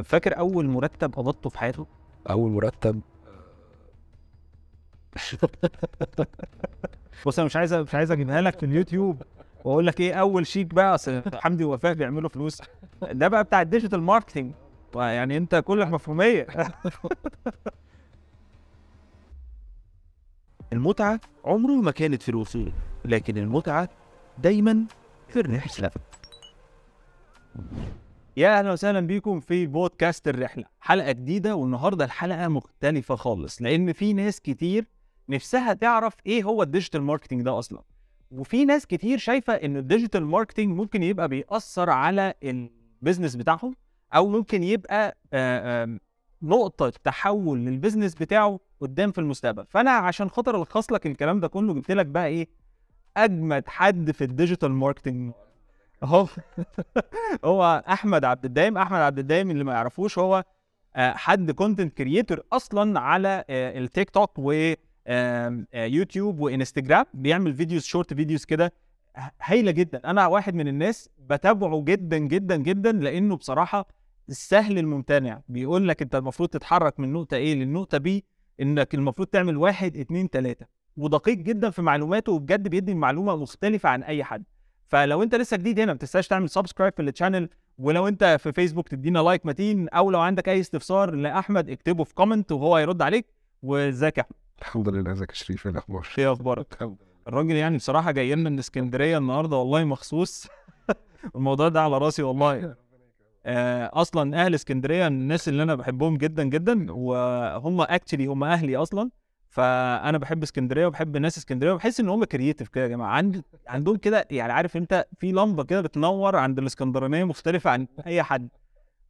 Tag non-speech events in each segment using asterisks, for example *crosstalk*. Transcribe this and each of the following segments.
فاكر أول مرتب قبضته في حياتك؟ أول مرتب؟ *laughs* بص أنا مش عايز مش عايز أجيبها لك في اليوتيوب وأقول لك إيه أول شيك بقى أصل حمدي ووفاء بيعملوا فلوس. ده بقى بتاع ال digital marketing يعني أنت كلك مفهومية. *laughs* المتعة عمره ما كانت في الوصول لكن المتعة دايما في الرحلة. يا أهلا وسهلا بيكم في بودكاست الرحلة. حلقة جديدة والنهاردة الحلقة مختلفة خالص لأن في ناس كتير نفسها تعرف إيه هو ال digital marketing ده أصلا. وفي ناس كتير شايفة إن ال digital marketing ممكن يبقى بيأثر على ال business بتاعهم أو ممكن يبقى آه، نقطة تحول لل business بتاعه قدام في المستقبل. فأنا عشان خاطر ألخص لك الكلام ده كله جبت لك بقى إيه أجمد حد في ال digital marketing اهو *laughs* هو أحمد عبد الدايم أحمد عبد الدايم اللي ما يعرفوش هو آه، حد content creator أصلا على التيك توك و آم، آه، YouTube و Instagram بيعمل فيديوز short videos كده هايلة جدا. أنا واحد من الناس بتابعه جدا جدا جدا لأنه بصراحة السهل الممتنع. بيقول لك أنت المفروض تتحرك من نقطة A للنقطه B إنك المفروض تعمل واحد اتنين تلاتة. ودقيق جدا في معلوماته وبجد بيدي معلومة مختلفة عن أي حد. فلو انت لسه جديد هنا ما تنساش تعمل subscribe في ال channel ولو انت في فيسبوك تدينا like متين أو لو عندك أي استفسار لأحمد اكتبه في comment وهو هيرد عليك. وإزيك يا أحمد؟ الحمد لله إزيك يا شريف؟ إيه الأخبار؟ إيه أخبارك؟ الراجل يعني بصراحة جاي لنا من اسكندرية النهارده والله مخصوص. *laughs* الموضوع ده على راسي والله. آه، أصلا أهل اسكندرية الناس اللي أنا بحبهم جدا جدا وهم actually هم أهلي أصلا. فأنا بحب اسكندرية وبحب ناس اسكندرية وبحس إن هم creative كده يا جماعة. عند عندهم كده يعني عارف أنت في لمبة كده بتنور عند الإسكندرانية مختلفة عن أي حد.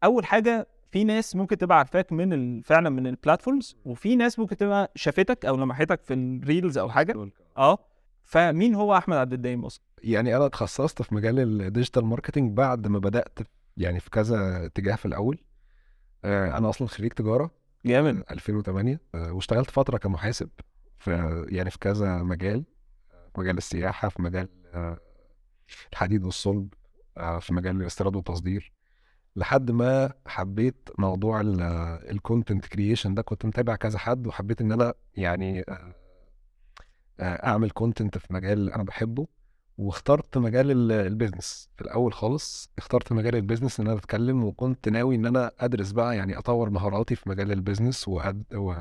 أول حاجة في ناس ممكن تبقى عارفاك من ال... فعلا من ال platforms وفي ناس ممكن تبقى شافتك أو لمحتك في ال reels أو حاجة. آه. فمين هو أحمد عبد الدايم أصلا؟ يعني أنا اتخصصت في مجال ال digital marketing بعد ما بدأت يعني في كذا اتجاه في الأول. آه، أنا أصلا خريج تجارة. جامد. 2008 آه، واشتغلت فترة كمحاسب في يعني في كذا مجال في مجال السياحة في مجال آه، الحديد والصلب آه، في مجال الاستيراد والتصدير لحد ما حبيت موضوع ال content creation ده. كنت متابع كذا حد وحبيت إن أنا يعني أعمل content في مجال أنا بحبه. واخترت مجال ال- ال business في الأول خالص. اخترت مجال ال business إن أنا أتكلم وكنت ناوي إن أنا أدرس بقى يعني أطور مهاراتي في مجال ال business وأد... و...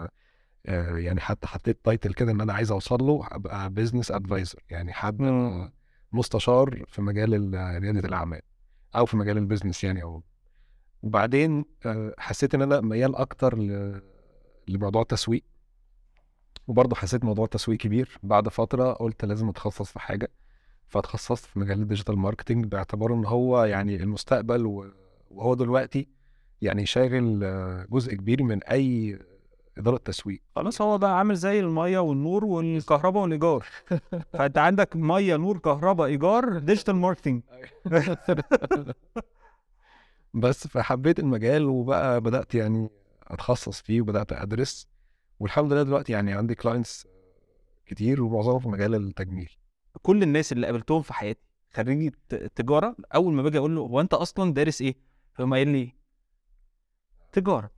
آه، يعني حتى حطيت title كده إن أنا عايز أوصل له أبقى business advisor يعني حد. مستشار في مجال ال- ريادة الأعمال أو في مجال ال business يعني أو وبعدين آه، حسيت إن أنا ميال أكتر ل... لموضوع التسويق. وبرضه حسيت موضوع التسويق كبير. بعد فترة قلت لازم أتخصص في حاجة. فاتخصصت في مجال ال digital marketing باعتباره إن هو يعني المستقبل و- وهو دلوقتي يعني شاغل جزء كبير من أي إدارة تسويق. خلاص هو بقى عامل زي المية والنور والكهرباء والإيجار. *laughs* فأنت عندك مية نور كهرباء إيجار digital marketing *laughs* بس فحبيت المجال وبقى بدأت يعني أتخصص فيه وبدأت أدرس. والحمد لله دلوقتي يعني عندي clients كتير ومعظمهم في مجال التجميل. كل الناس اللي قابلتهم في حياتي خريجي تجارة أول ما باجي أقول له هو أنت أصلا دارس إيه؟ فيقوم قايل لي تجارة.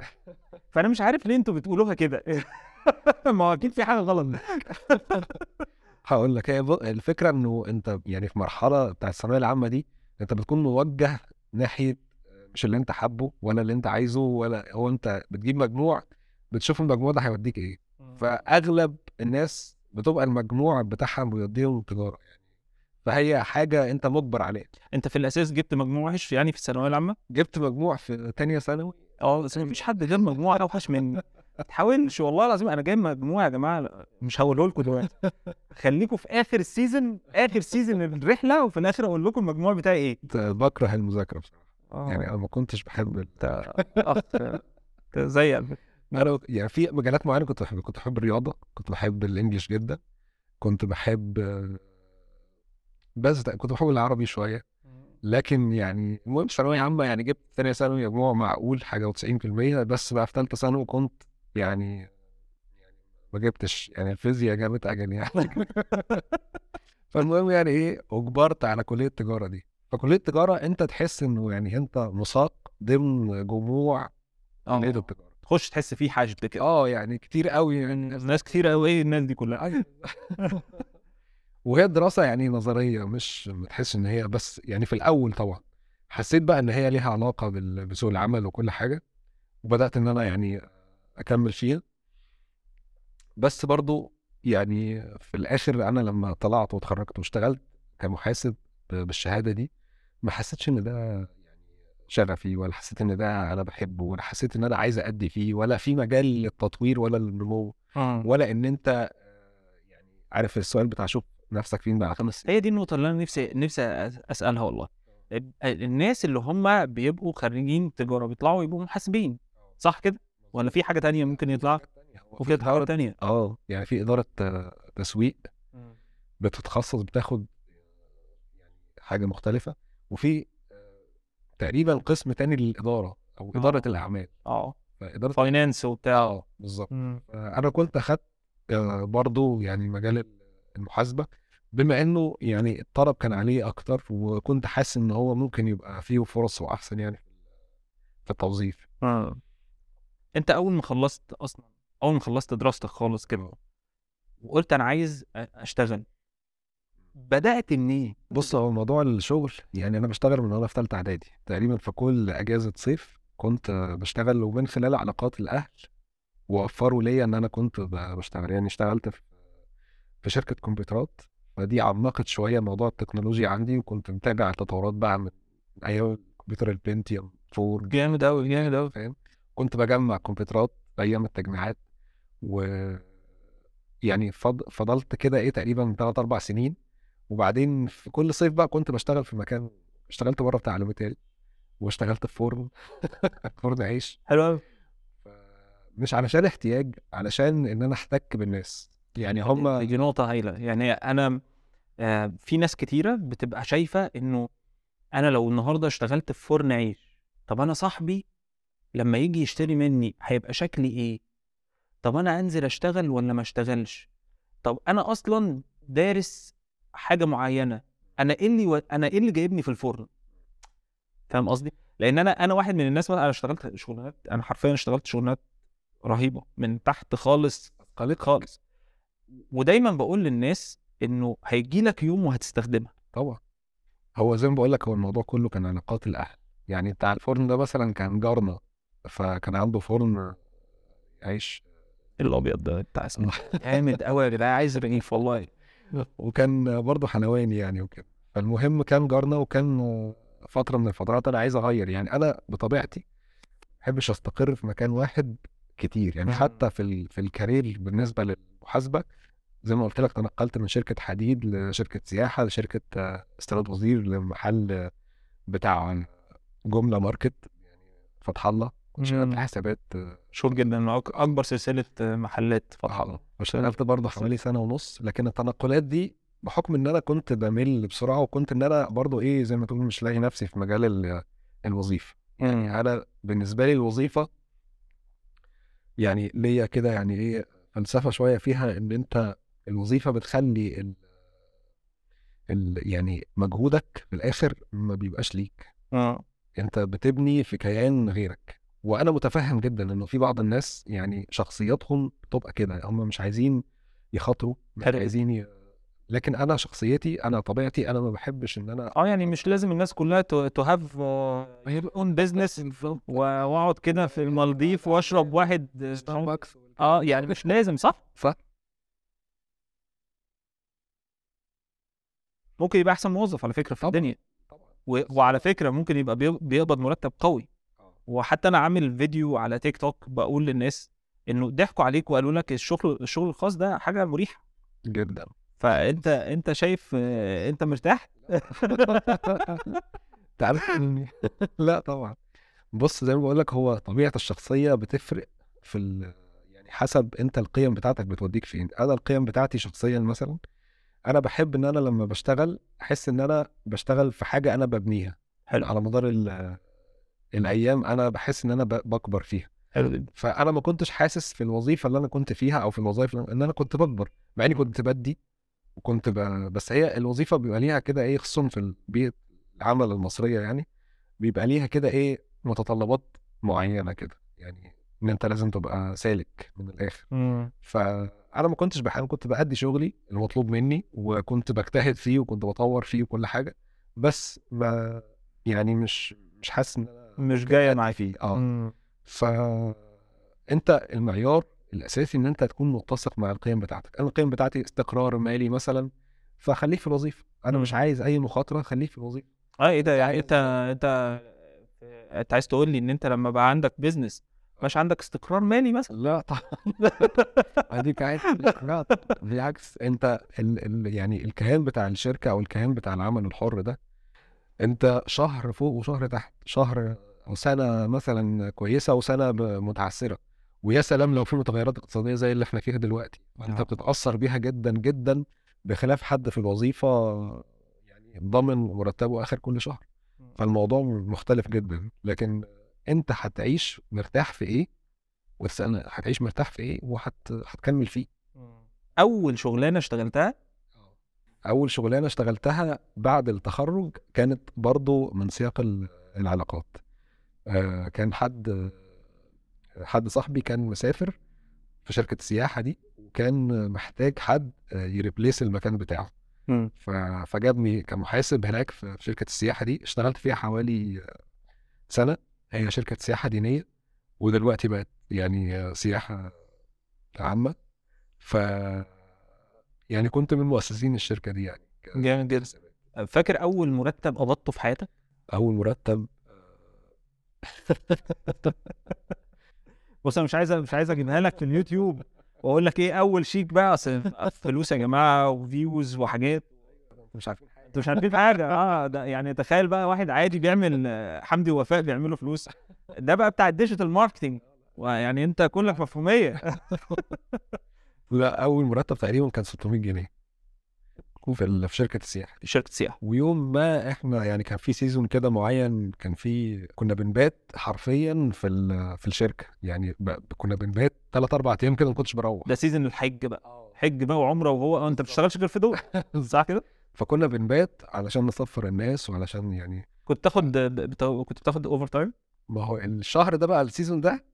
فأنا مش عارف ليه أنتوا بتقولوها كده. *laughs* ما هو أكيد في حاجة غلط. *laughs* هقول لك هي الفكرة إنه أنت يعني في مرحلة بتاع الثانوية العامة دي أنت بتكون موجه ناحية مش اللي أنت حابه ولا اللي أنت عايزه ولا هو أنت بتجيب مجموع بتشوف المجموع ده هيوديك إيه. فأغلب الناس بتبقى المجموع بتاعها بيوديهم تجاره يعني. فهي حاجة أنت مجبر عليها. أنت في الأساس جبت مجموع وحش يعني في الثانوية العامة؟ جبت مجموع في تانية ثانوي. آه بس مفيش حد جاب مجموع اوحش مني. ما تحاولش والله العظيم أنا جايب مجموع يا جماعة مش هقوله لكم دلوقتي. *laughs* خليكم في آخر ال season آخر season الرحلة وفي الآخر أقول لكم المجموع بتاعي إيه. بكره المذاكرة بصراحة. آه. يعني أنا ما كنتش بحب *laughs* أخ زي فكرة. أنا يعني في مجالات معينة كنت بحب كنت بحب الرياضة كنت بحب الإنجليش جدا كنت بحب آه، بس كنت بحب العربي شوية. لكن يعني المهم ثانوية عامة يعني جبت ثانية ثانوي مجموع معقول حاجة و90% بس بقى في ثالثه ثانوي كنت يعني يعني ما جبتش يعني الفيزياء جابت أجل يعني. *laughs* فالمهم يعني إيه أجبرت على كلية التجاره دي. فكلية التجاره أنت تحس إنه يعني أنت مساق ضمن جموع كلية آه. التجارة. تخش تحس فيه حاجة كده. آه يعني كتير قوي يعني ناس كتير قوي إيه الناس دي كلها؟ أيوة. *laughs* وهي دراسة يعني نظرية مش ما تحس إن هي بس يعني في الأول طبعا. حسيت بقى إن هي ليها علاقة بسوق العمل وكل حاجة وبدأت إن أنا يعني أكمل فيها. بس برضو يعني في الآخر أنا لما طلعت واتخرجت واشتغلت كمحاسب بالشهادة دي ما حسيتش إن ده شغفي ولا حسيت إن ده أنا بحبه ولا حسيت إن أنا عايز ادي فيه ولا في مجال للتطوير ولا للنمو آه. ولا إن أنت آه، يعني عارف السؤال بتاع شوف نفسك فين بعد خمس سنين. هي دي النقطة اللي أنا نفسي نفسي أسألها والله. ال- الناس اللي هم بيبقوا خريجين تجارة بيطلعوا يبقوا محاسبين صح كده؟ ولا في حاجة تانية ممكن يطلع؟ وفي إدارة تانية. آه يعني في إدارة آه، تسويق بتتخصص بتاخد يعني حاجة مختلفة وفي آه، تقريبا قسم تاني للإدارة أو آه. إدارة الأعمال. آه. فإدارة فاينانس وبتاع. آه بالظبط. أنا كنت أخدت آه، برضو يعني مجال المحاسبة بما إنه يعني الطلب كان عليه أكتر وكنت حاسس إن هو ممكن يبقى فيه فرص وأحسن يعني في التوظيف. آه. أنت أول ما خلصت أصلا أول ما خلصت دراستك خالص كده وقلت أنا عايز أ- بدأت منين؟ بص هو موضوع الشغل يعني أنا بشتغل من وأنا في ثالثه إعدادي. تقريبا في كل أجازة صيف كنت بشتغل ومن خلال علاقات الأهل وفروا ليا إن أنا كنت بشتغل يعني اشتغلت في في شركة كمبيوترات. فدي عمقت شوية موضوع التكنولوجيا عندي وكنت متابع التطورات بقى من أيام الكمبيوتر البنتيوم 4 جامد أوي جامد أوي. فاهم؟ كنت بجمع كمبيوترات أيام التجميعات و يعني فض... فضلت كده إيه تقريبا ثلاث أربع سنين. وبعدين في كل صيف بقى كنت بشتغل في مكان اشتغلت بره بتاع علومتالي واشتغلت في فرن *laughs* فرن عيش حلو أوي مش علشان احتياج علشان إن أنا أحتك بالناس يعني هم دي نقطة هايلة يعني أنا آه، في ناس كتيرة بتبقى شايفة إنه أنا لو النهاردة اشتغلت في فرن عيش طب أنا صاحبي لما يجي يشتري مني هيبقى شكلي إيه؟ طب أنا أنزل أشتغل ولا ما أشتغلش؟ طب أنا أصلا دارس حاجة معينة أنا إيه اللي و... أنا إيه اللي جايبني في الفرن؟ فاهم قصدي؟ لأن أنا أنا واحد من الناس أنا اشتغلت شغلانات أنا حرفيا اشتغلت شغلانات رهيبة من تحت خالص قلت خالص. ودايما بقول للناس إنه هيجي لك يوم وهتستخدمها. طبعا. هو زي ما بقول لك هو الموضوع كله كان علاقات الأهل. يعني بتاع الفرن ده مثلا كان جارنا فكان عنده فرن عيش. الأبيض ده بتاع اسمه. *laughs* جامد قوي يا جدعان عايز رغيف والله. وكان برضه حلواني يعني وكده. فالمهم كان جارنا وكان فترة من الفترات أنا عايز أغير. يعني أنا بطبيعتي ما بحبش أستقر في مكان واحد كتير. يعني. حتى في ال... في الكارير بالنسبة للمحاسبة زي ما قلت لك تنقلت من شركة حديد لشركة سياحة لشركة استيراد وزير لمحل بتاع جملة ماركت يعني فتح الله. كنت شغال في. حسابات آه، مشهور جدا مع أكبر سلسلة محلات فتح الله واشتغلت برضه حوالي سنة ونص لكن التنقلات دي بحكم إن أنا كنت بمل بسرعة وكنت إن أنا برضه إيه زي ما تقول مش لاقي نفسي في مجال ال- الوظيفة. يعني أنا بالنسبة لي الوظيفة يعني ليا كده يعني إيه فلسفة شوية فيها إن أنت الوظيفة بتخلي ال ال يعني مجهودك في الآخر ما بيبقاش ليك. آه. أنت بتبني في كيان غيرك. وأنا متفهم جدا إنه في بعض الناس يعني شخصياتهم بتبقى كده هم مش عايزين يخاطروا مش. عايزين ي... لكن أنا شخصيتي أنا طبيعتي أنا ما بحبش إن أنا آه يعني مش لازم الناس كلها to have own business واقعد كده في المالديف واشرب واحد ستاربكس آه يعني مش لازم صح؟ *laughs* صح. ممكن يبقى أحسن موظف على فكرة في طبعاً. الدنيا طبعا و... وعلى فكرة ممكن يبقى بيق- بيقبض مرتب قوي. وحتى أنا عامل فيديو على تيك توك بقول للناس إنه ضحكوا عليك وقالوا لك الشغل الشغل الخاص ده حاجة مريحة. جدا. فأنت أنت شايف أنت مرتاح؟ *laughs* تعرف إني- *laughs* لا طبعا. بص زي ما بقول لك هو طبيعة الشخصية بتفرق في ال... يعني حسب أنت القيم بتاعتك بتوديك فين. أنا القيم بتاعتي شخصيا مثلا أنا بحب إن أنا لما بشتغل أحس إن أنا بشتغل في حاجة أنا ببنيها حلو. على مدار ال- الأيام أنا بحس إن أنا بكبر فيها. حلو جدا. فأنا ما كنتش حاسس في الوظيفة اللي أنا كنت فيها أو في الوظائف اللي- إن أنا كنت بكبر مع إني مم. كنت بدي وكنت ب... بس هي الوظيفة بيبقى ليها كده إيه خصوصا في البيئه العمل المصرية يعني بيبقى ليها كده إيه متطلبات معينة كده. يعني إن أنت لازم تبقى سالك من الآخر. فأنا ما كنتش بحاول كنت بأدي شغلي المطلوب مني وكنت بجتهد فيه وكنت بطور فيه وكل حاجة بس ما يعني مش مش حاسس إن مش جاية معاك فيه. آه. مم. فانت المعيار الأساسي إن أنت تكون متسق مع القيم بتاعتك. أنا القيم بتاعتي استقرار مالي مثلا فخليك في الوظيفة. أنا مش. عايز أي مخاطرة خليك في الوظيفة. آه إيه ده؟ يعني أنت أنت أنت عايز تقول لي إن أنت لما بقى عندك بيزنس مش عندك استقرار مالي مثلا؟ لا طبعا. *laughs* أديك عايز لا بالعكس أنت ال ال يعني الكيان بتاع الشركة أو الكيان بتاع العمل الحر ده انت شهر فوق وشهر تحت شهر أو سنه مثلا كويسة وسنة متعثره ويا سلام لو في متغيرات اقتصادية زي اللي إحنا فيها دلوقتي. انت آه. بتتأثر بيها جدا جدا بخلاف حد في الوظيفة يعني ضامن مرتبه آخر كل شهر. فالموضوع مختلف جدا. لكن انت هتعيش مرتاح في إيه؟ والسنة هتعيش مرتاح في إيه؟ وهتكمل فيه. أول شغلانة اشتغلتها أول شغلانة اشتغلتها بعد التخرج كانت برضو من سياق ال- العلاقات. آه، كان حد حد صاحبي كان مسافر في شركة السياحة دي وكان محتاج حد آه، يريبليس المكان بتاعه. فجابني كمحاسب هناك في في شركة السياحة دي. اشتغلت فيها حوالي سنة. هي شركة سياحة دينية ودلوقتي بقت يعني سياحة عامة. ف يعني كنت من مؤسسين الشركة دي يعني جامد جدا. فاكر أول مرتب قبضته في حياتك؟ أول مرتب؟ بص أنا مش عايز مش عايز أجيبها لك في اليوتيوب وأقول لك إيه أول شيك بقى أصل فلوس يا جماعة و views وحاجات. مش عارفين أنتوا مش عارفين حاجة. آه ده يعني تخيل بقى واحد عادي بيعمل حمدي ووفاء بيعملوا فلوس. ده بقى بتاع ال digital marketing ويعني أنت كلك مفهومية. *laughs* لا أول مرتب تقريبا كان 600 جنيه في ال- في شركة السياحة. دي شركة سياحه ويوم ما إحنا يعني كان في season كده معين كان في كنا بنبات حرفيا في ال- في الشركة. يعني ب... كنا بنبات ثلاث أربع أيام كده ما كنتش بروح. ده season الحج بقى. حج بقى وعمرة وهو أنت ما بتشتغلش غير في دول. *laughs* صح كده؟ فكنا بنبات علشان نسفر الناس وعلشان يعني كنت تاخد. كنت بتاخد overtime ما هو الشهر ده بقى ال season ده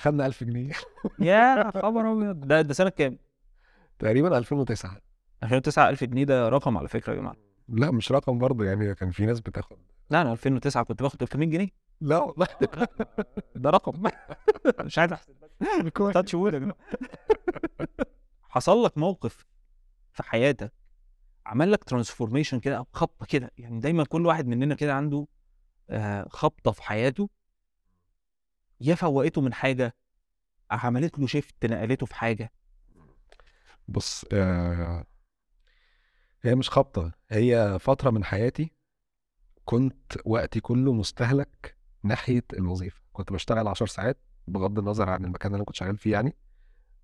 خدنا 1000 جنيه. *laughs* يا خبر أبيض. ده ده سنة كام؟ تقريبا 2009 2009 1000 جنيه ده رقم على فكرة يا جماعة. لا مش رقم برضه يعني كان في ناس بتاخد. لا أنا 2009 كنت باخد 300 جنيه. لا والله. *laughs* ده رقم. *laughs* مش عايز أحسب. touch wood يا جماعة. حصل لك موقف في حياتك عمل لك transformation كده أو خبطة كده؟ يعني دايما كل واحد مننا كده عنده آه، خبطة في حياته يا فوقته من حاجة عملت له شيفت نقلته في حاجة بص آه هي مش خبطة هي فترة من حياتي كنت وقتي كله مستهلك ناحية الوظيفة كنت بشتغل 10 ساعات بغض النظر عن المكان اللي أنا كنت شغال فيه يعني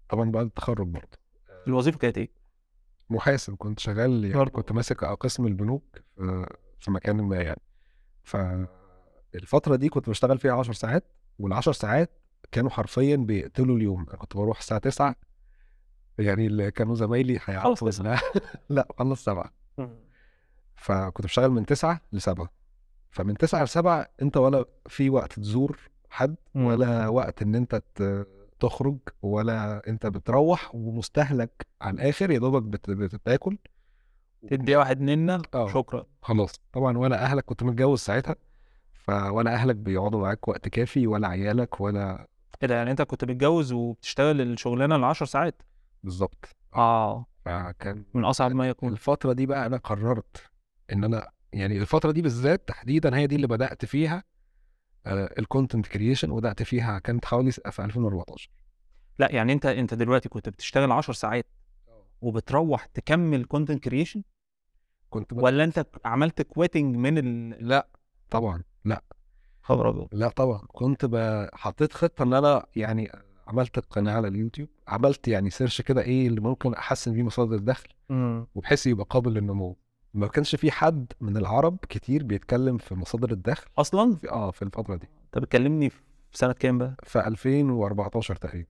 طبعا بعد التخرج برضه الوظيفة كانت إيه؟ محاسب كنت شغال يعني برضه. كنت ماسك قسم البنوك في مكان ما يعني فالفترة دي كنت بشتغل فيها 10 ساعات وال10 ساعات كانوا حرفيا بيقتلوا اليوم. أنا كنت بروح الساعة 9 يعني اللي كانوا زمايلي هيعرفوا. لا *laughs* لا خلص 7 فكنت بشتغل من 9 ل 7 فمن 9 ل 7 أنت ولا في وقت تزور حد. ولا وقت إن أنت ت- تخرج ولا أنت بتروح ومستهلك على الآخر يا دوبك بت- بتاكل تدي واحد ننا آه. شكرا. خلاص. طبعا ولا أهلك كنت متجوز ساعتها. فولا أهلك بيقعدوا معاك وقت كافي ولا عيالك ولا إيه ده يعني أنت كنت متجوز وبتشتغل الشغلانة ال 10 ساعات. بالظبط آه. فكان من أصعب ما يكون. الفترة دي بقى أنا قررت إن أنا يعني الفترة دي بالذات تحديدا هي دي اللي بدأت فيها ال content creation وبدأت فيها كانت حوالي في 2014 لا يعني أنت أنت دلوقتي كنت بتشتغل 10 ساعات وبتروح تكمل content creation كنت. ولا أنت عملت quitting من ال لا طبعا. لا. خبر أبيض. لا طبعا. كنت. حطيت خطة إن أنا يعني عملت القناة على اليوتيوب. عملت يعني search كده إيه اللي ممكن أحسن بيه مصادر الدخل وبحيث يبقى قابل للنمو. ما كانش في حد من العرب كتير بيتكلم في مصادر الدخل أصلا؟ في آه في الفترة دي. انت بتكلمني في سنة كام بقى؟ في 2014 تقريبا.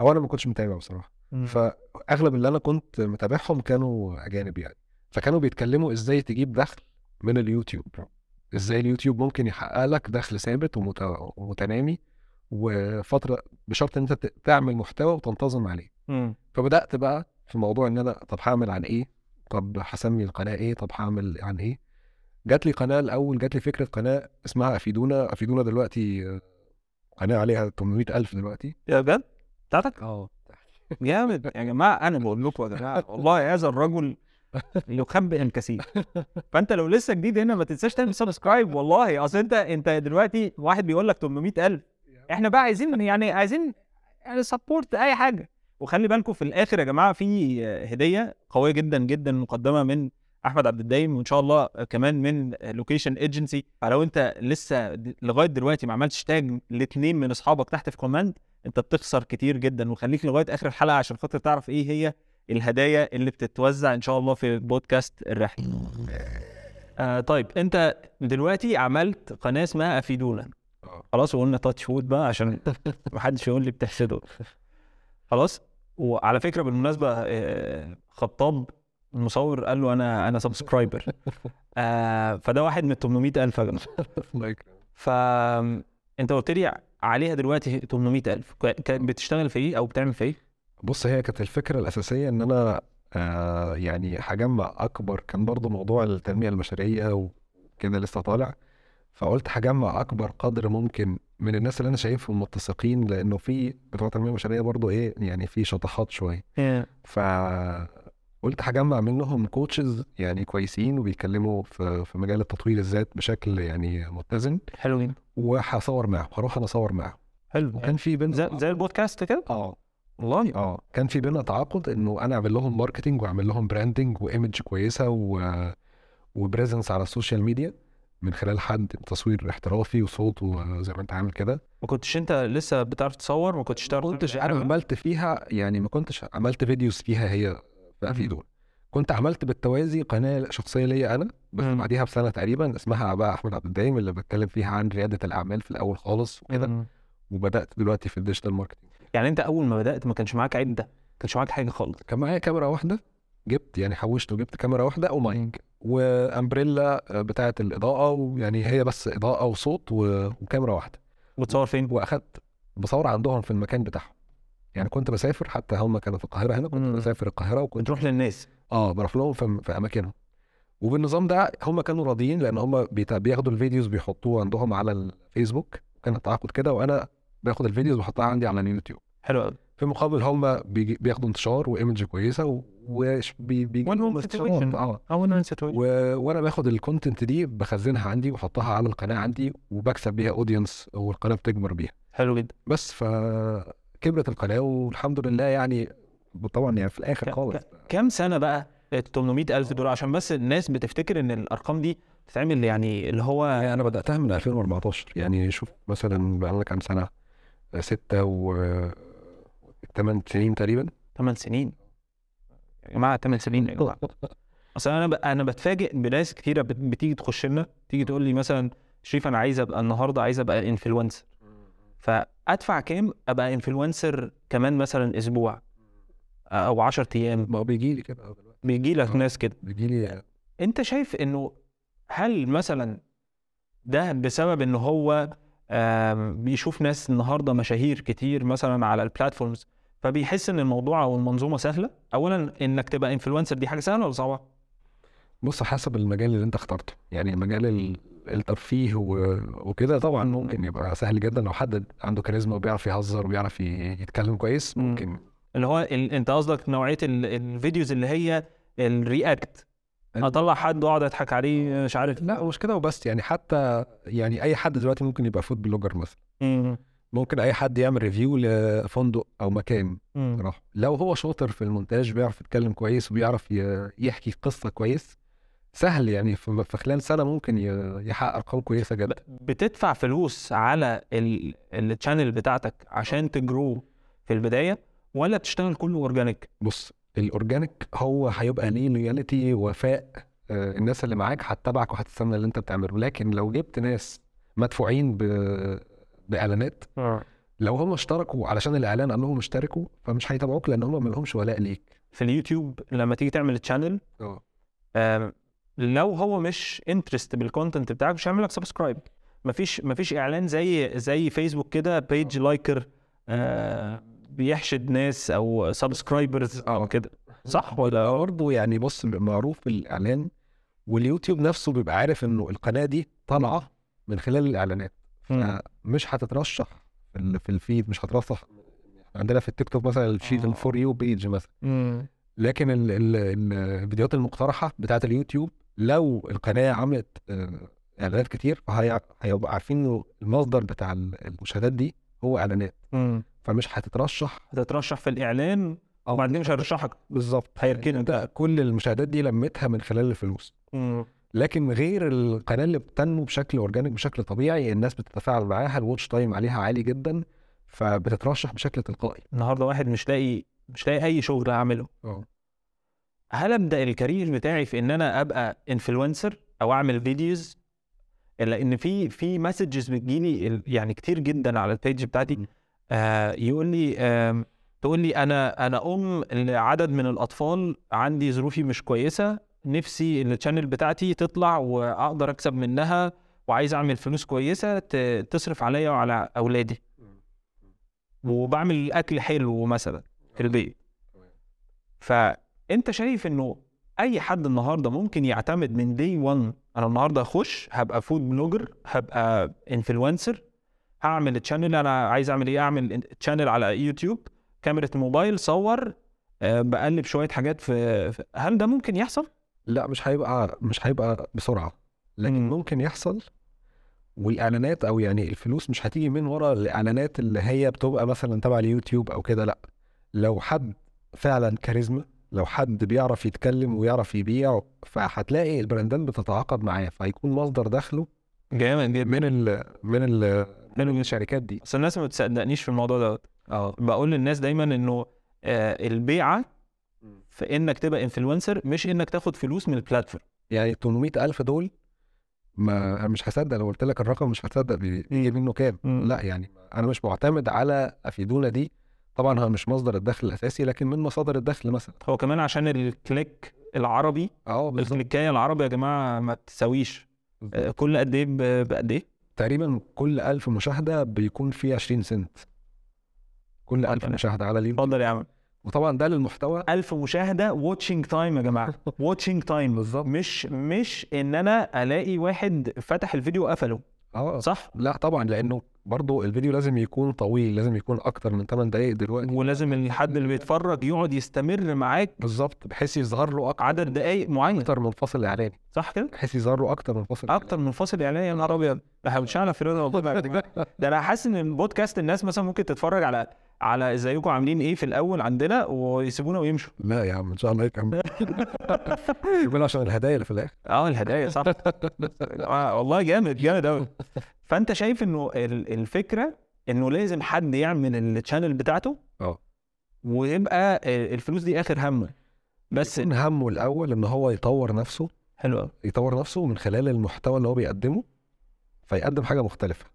أو أنا ما كنتش متابع بصراحة. فاغلب اللي أنا كنت متابعهم كانوا أجانب يعني. فكانوا بيتكلموا إزاي تجيب دخل من اليوتيوب. إزاي اليوتيوب ممكن يحقق لك دخل ثابت ومت- ومتنامي وفترة بشرط إن أنت تعمل محتوى وتنتظم عليه. مم. فبدأت بقى في موضوع إن أنا طب هعمل عن إيه؟ طب هسمي القناة إيه؟ طب هعمل عن إيه؟ جات لي قناة الأول جات لي فكرة قناة اسمها أفيدونا أفيدونا دلوقتي قناة عليها 800 ألف دلوقتي. يا بجد؟ بتاعتك؟ آه. جامد. يا جماعة أنا بقول لكم يا جماعة والله هذا الرجل يخبئ الكثير. فأنت لو لسه جديد هنا ما تنساش تعمل subscribe والله أصل أنت أنت دلوقتي واحد بيقول لك 800000 إحنا بقى عايزين يعني عايزين يعني support أي حاجة. وخلي بالكم في الآخر يا جماعة في هدية قوية جدا جدا مقدمة من أحمد عبد الدايم وإن شاء الله كمان من location agency فلو أنت لسه لغاية دلوقتي ما عملتش tag لاثنين من أصحابك تحت في comment أنت بتخسر كتير جدا. وخليك لغاية آخر الحلقة عشان خاطر تعرف إيه هي الهدايا اللي بتتوزع إن شاء الله في بودكاست الرحله آه طيب أنت دلوقتي عملت قناة اسمها أفيدونا. آه. خلاص وقلنا touch wood بقى عشان *laughs* محدش يقول لي بتحسده. خلاص وعلى فكرة بالمناسبة آه، خطاب المصور قال له أنا أنا subscriber آه فده واحد من 800 ألف يا جماعة. يكرمك. فانت قلت لي عليها دلوقتي 800 ألف. كانت بتشتغل في إيه أو بتعمل في إيه؟ بص هي كانت الفكرة الأساسية إن أنا آه يعني هجمع أكبر. كان برضو موضوع التنمية البشرية وكده لسه طالع. فقلت هجمع أكبر قدر ممكن من الناس اللي أنا شايفهم متسقين لأنه في بتوع التنمية البشرية برضو إيه يعني في شطحات شوية. فقلت هجمع منهم كوتشز يعني كويسين وبيتكلموا في في مجال التطوير الذات بشكل يعني متزن. حلو جدا وهصور معاهم هروح أنا أصور معاهم. حلو. وكان في بينا زي, زي البودكاست كده؟ آه. والله آه كان في بينا تعاقد إنه أنا أعمل لهم marketing وأعمل لهم branding و image كويسة و... و presence على ال social media من خلال حد تصوير احترافي وصوت وزي ما أنت عامل كده ما كنتش أنت لسه بتعرف تصور ما كنتش تعرف ما كنتش أنا؟ عملت فيها يعني ما كنتش عملت videos فيها هي بقى في. دول كنت عملت بالتوازي قناة شخصية ليا أنا بس مم. بعديها بسنة تقريبا اسمها بقى أحمد عبد الدايم اللي بتكلم فيها عن ريادة الأعمال في الأول خالص وكده. وبدأت دلوقتي في ال digital marketing يعني انت اول ما بدأت ما كانش معاك عدة ما كانش معاك حاجة خالص. كان معايا كاميرا واحدة جبت يعني حوشت وجبت كاميرا واحدة ومايك و umbrella بتاعه الإضاءة ويعني هي بس إضاءة وصوت وكاميرا واحدة. وتصور فين؟ وأخدت بصور عندهم في المكان بتاعهم. يعني كنت بسافر حتى هم كانوا في القاهرة هنا كنت. بسافر القاهرة وكنت بتروح للناس. آه بروح لهم في, في أماكنهم. وبالنظام ده هم كانوا راضيين لأن هم بياخدوا ال videos بيحطوه عندهم على الفيسبوك. كان التعاقد كده وأنا باخد الفيديوز بحطها عندي على اليوتيوب. حلو قوي. في مقابل هم بياخدوا انتشار وايمج كويسة و- وش بي بيجي One لهم home انتشارات. آه. و... وأنا باخد الكونتنت دي بخزنها عندي واحطها على القناة عندي وبكسب بيها اودينس والقناة بتكبر بيها. حلو جدا. بس فكبرت القناة والحمد لله يعني طبعا يعني في الآخر خالص. كام سنة بقى؟ ال 800 ألف دول عشان بس الناس بتفتكر إن الأرقام دي بتتعمل يعني اللي هو أنا بدأتها من 2014 يعني شوف مثلا بقى لنا كام سنة؟ ستة و 8 سنين تقريبا. 8 سنين. يا جماعة 8 سنين يا جماعة. أصل أنا ب... أنا بتفاجئ بناس كتيرة بت... بتيجي تخش لنا تيجي تقول لي مثلا شريف أنا عايز أبقى النهارده عايز أبقى influencer فأدفع كام؟ أبقى influencer كمان مثلا أسبوع أو 10 أيام. ما بيجي لي كده. بيجي لك آه. ناس كده. بيجي لي أنت شايف إنه هل مثلا ده بسبب إن هو بيشوف ناس النهارده مشاهير كتير مثلا على ال platforms فبيحس إن الموضوع أو المنظومة سهلة. اولا إنك تبقى influencer دي حاجة سهلة ولا صعبة؟ بص حسب المجال اللي أنت اخترته. يعني مجال ال- الترفيه وكده طبعا ممكن يبقى سهل جدا. لو حد عنده كاريزما وبيعرف يهزر وبيعرف يتكلم كويس مم. ممكن. اللي هو ال... أنت قصدك نوعية ال... ال videos اللي هي ال react أطلع حد وأقعد أضحك عليه مش عارف. لا مش كده وبس. يعني حتى يعني أي حد دلوقتي ممكن يبقى food blogger مثلا. مم. ممكن أي حد يعمل review لفندق أو مكان. صراحة. لو هو شاطر في المونتاج بيعرف يتكلم كويس وبيعرف يحكي قصة كويس سهل يعني في خلال سنة ممكن يحقق أرقام كويسة جدا. بتدفع فلوس على ال... ال channel بتاعتك عشان ت grow في البداية ولا بتشتغل كله organic بص ال organic هو هيبقى ليه loyalty وفاء آه، الناس اللي معاك هتتابعك وهتستنى اللي انت بتعمله. لكن لو جبت ناس مدفوعين ب... بإعلانات لو هم اشتركوا علشان الإعلان قال لهم اشتركوا فمش هيتابعوك لأن هم ما لهمش ولاء ليك. في اليوتيوب لما تيجي تعمل channel آه. لو هو مش interested بال content بتاعك مش هيعمل لك subscribe مفيش مفيش إعلان زي زي فيسبوك كده page liker آه بيحشد ناس أو subscribers أو كده. صح ولا؟ برضه يعني بص معروف الإعلان واليوتيوب نفسه بيبقى عارف إنه القناة دي طالعة من خلال الإعلانات. مش هتترشح في ال- في ال feed مش هترشح عندنا في التيك توك مثلا ال shit آه. ال for you page مثلا. مم. لكن ال ال ال- الفيديوهات المقترحة بتاعة اليوتيوب لو القناة عملت آه، إعلانات كتير فهي هيبقى عارفين إنه المصدر بتاع ال- المشاهدات دي هو إعلانات. مم. فمش هتترشح. هتترشح في الإعلان وبعدين مش هيرشحك. بالظبط. هيركنك. أنت كل المشاهدات دي لمتها من خلال الفلوس. مم. لكن غير القناة اللي بتنمو بشكل organic بشكل طبيعي الناس بتتفاعل معاها ال watch time عليها عالي جدا فبتترشح بشكل تلقائي. النهارده واحد مش لاقي مش لاقي أي شغل أعمله. أه. هل أبدأ ال career بتاعي في إن أنا أبقى influencer أو أعمل videos إلا إن في في messages بتجيلي يعني كتير جدا على ال page بتاعتي. م. آه يقول لي آه تقول لي أنا أنا أم لعدد من الأطفال عندي ظروفي مش كويسة نفسي ال channel بتاعتي تطلع وأقدر أكسب منها وعايز أعمل فلوس كويسة تصرف عليا وعلى أولادي. وبعمل أكل حلو مثلا في البيت. فأنت شايف إنه أي حد النهارده ممكن يعتمد من day 1 أنا النهارده أخش هبقى food blogger هبقى influencer هعمل channel أنا عايز أعمل إيه؟ أعمل channel على يوتيوب كاميرا موبايل صور آه، بقلب شوية حاجات في هل ده ممكن يحصل؟ لا مش هيبقى مش هيبقى بسرعة لكن مم. ممكن يحصل والإعلانات أو يعني الفلوس مش هتيجي من ورا الإعلانات اللي هي بتبقى مثلا تبع اليوتيوب أو كده لا. لو حد فعلا كاريزما لو حد بيعرف يتكلم ويعرف يبيع فهتلاقي ال brandات بتتعاقد معاه فهيكون مصدر دخله جامد جدا. من ال من ال من جدا الشركات دي. بس الناس ما بتصدقنيش في الموضوع دوت. آه. بقول للناس دايما إنه آه، البيعة في إنك تبقى influencer مش إنك تاخد فلوس من ال platform يعني 800 ألف دول ما أنا مش هصدق لو قلت لك الرقم مش هتصدق بي- بيجي منه كام. لا يعني أنا مش معتمد على الفيديو ده. طبعا هو مش مصدر الدخل الأساسي لكن من مصادر الدخل مثلا. هو كمان عشان ال click العربي آه بالظبط. ال clickايه العربي يا جماعة ما تساويش. آه، كل قد إيه بقد إيه؟ تقريبا كل ألف مشاهدة بيكون فيه 20 سنت. كل ألف يعني مشاهدة على اليوتيوب. اتفضل يا عم. وطبعا ده للمحتوى. 1000 مشاهدة watching time يا جماعة. *laughs* watching time بالظبط. مش مش إن أنا ألاقي واحد فتح الفيديو وقفله. آه. صح؟ لا طبعا لأنه برضو الفيديو لازم يكون طويل لازم يكون أكتر من 8 دقائق دلوقتي. ولازم الحد اللي بيتفرج يقعد يستمر معاك بالظبط بحيث يظهر له أك- عدد دقايق معين. أكتر من فاصل إعلاني. صح كده؟ بحيث يظهر له أكتر من فاصل أكتر من فاصل إعلاني؟ يا نهار أبيض. ده إحنا بنشتغل في رضا والله. *laughs* ده أنا حاسس إن البودكاست الناس مثلا ممكن تتفرج على على ازيكم عاملين إيه في الأول عندنا ويسيبونا ويمشوا. لا يا عم إن شاء الله يكمل. *laughs* يقول عشان الهدايا اللي في الآخر. آه الهدايا صح. آه والله جامد جامد قوي فأنت شايف إنه ال- الفكرة إنه لازم حد يعمل ال channel بتاعته؟ آه. ويبقى الفلوس دي آخر همه. بس يكون همه الأول إن هو يطور نفسه. حلو يطور نفسه من خلال المحتوى اللي هو بيقدمه فيقدم حاجة مختلفة.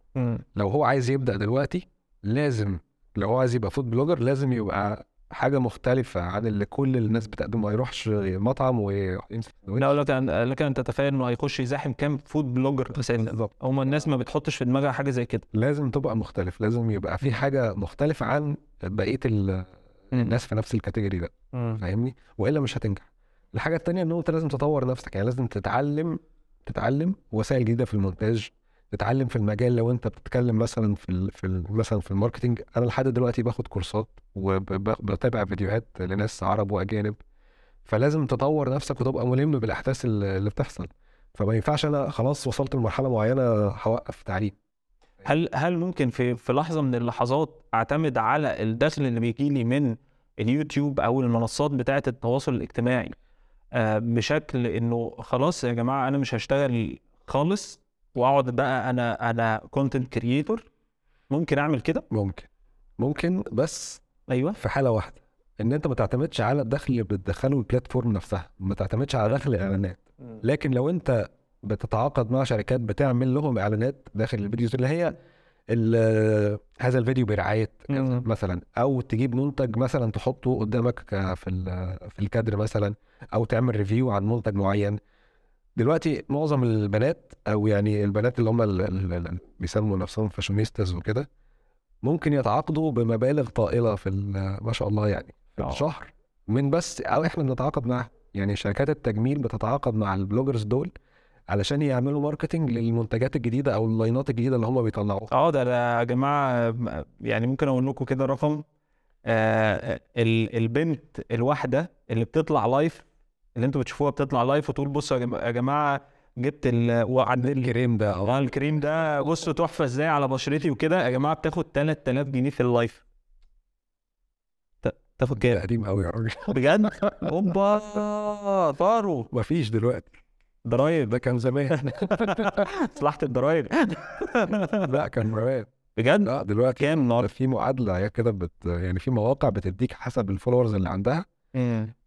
لو هو عايز يبدأ دلوقتي لازم لو هو عايز يبقى food blogger لازم يبقى حاجة مختلفة عن اللي كل الناس بتقدمه. ما يروحش مطعم ويمسك لا لك أن لك ان تتخيل إنه هيخش يزاحم كام food blogger أساسا. بالظبط. هما الناس ما بتحطش في دماغها حاجة زي كده. لازم تبقى مختلف. لازم يبقى في حاجة مختلفة عن بقية ال- الناس في نفس ال category ده. فاهمني؟ وإلا مش هتنجح. الحاجة التانية إن أنت لازم تطور نفسك. يعني لازم تتعلم تتعلم وسائل جديدة في المونتاج تتعلم في المجال لو انت بتتكلم مثلا في ال في ال مثلا في ال marketing أنا لحد دلوقتي باخد كورسات وبتابع فيديوهات لناس عرب وأجانب. فلازم تطور نفسك وتبقى ملم بالأحداث اللي اللي بتحصل. فما ينفعش أنا خلاص وصلت لمرحلة معينة هوقف تعليم. هل هل ممكن في في لحظة من اللحظات أعتمد على الدخل اللي بيجي لي من اليوتيوب أو المنصات بتاعة التواصل الاجتماعي؟ آه، بشكل إنه خلاص يا جماعة أنا مش هشتغل خالص واقعد بقى أنا أنا content creator ممكن اعمل كده؟ ممكن. ممكن بس أيوه. في حالة واحدة إن أنت ما تعتمدش على الدخل اللي بتدخله ال platform نفسها ما تعتمدش على دخل الإعلانات. لكن لو أنت بتتعاقد مع شركات بتعمل لهم إعلانات داخل ال videos اللي هي هذا الفيديو برعاية. مثلا. أو تجيب منتج مثلا تحطه قدامك في في الكادر مثلا أو تعمل review عن منتج معين. دلوقتي معظم البنات أو يعني البنات اللي هم ال- ال- ال- بيسموا نفسهم fashionistas وكده ممكن يتعاقدوا بمبالغ طائلة في ما شاء الله يعني في آه. الشهر من بس أو إحنا بنتعاقد معاهم يعني شركات التجميل بتتعاقد مع ال bloggers دول علشان يعملوا marketing للمنتجات الجديدة أو اللاينات الجديدة اللي هم بيطلعوها آه ده يا جماعة يعني ممكن أقول لكم كده رقم آه ال- البنت الواحدة اللي بتطلع live اللي أنتوا بتشوفوها بتطلع live وتقول بصوا يا جم- يا جماعة جبت ال الكريم ده. آه. الكريم ده بصوا تحفة إزاي على بشرتي وكده. يا جماعة بتاخد 3000 جنيه في ال live تاخد كام؟ قديم قوي يا راجل. بجد؟ *laughs* أوبا! طاروا. مفيش دلوقتي. ضرايب ده كان زمان. *laughs* مصلحه الضرايب *laughs* لا كان زمان. بجد؟ لا دلوقتي كام ده النهارده في معادلة هي كده بت يعني في مواقع بتديك حسب ال followers اللي عندها.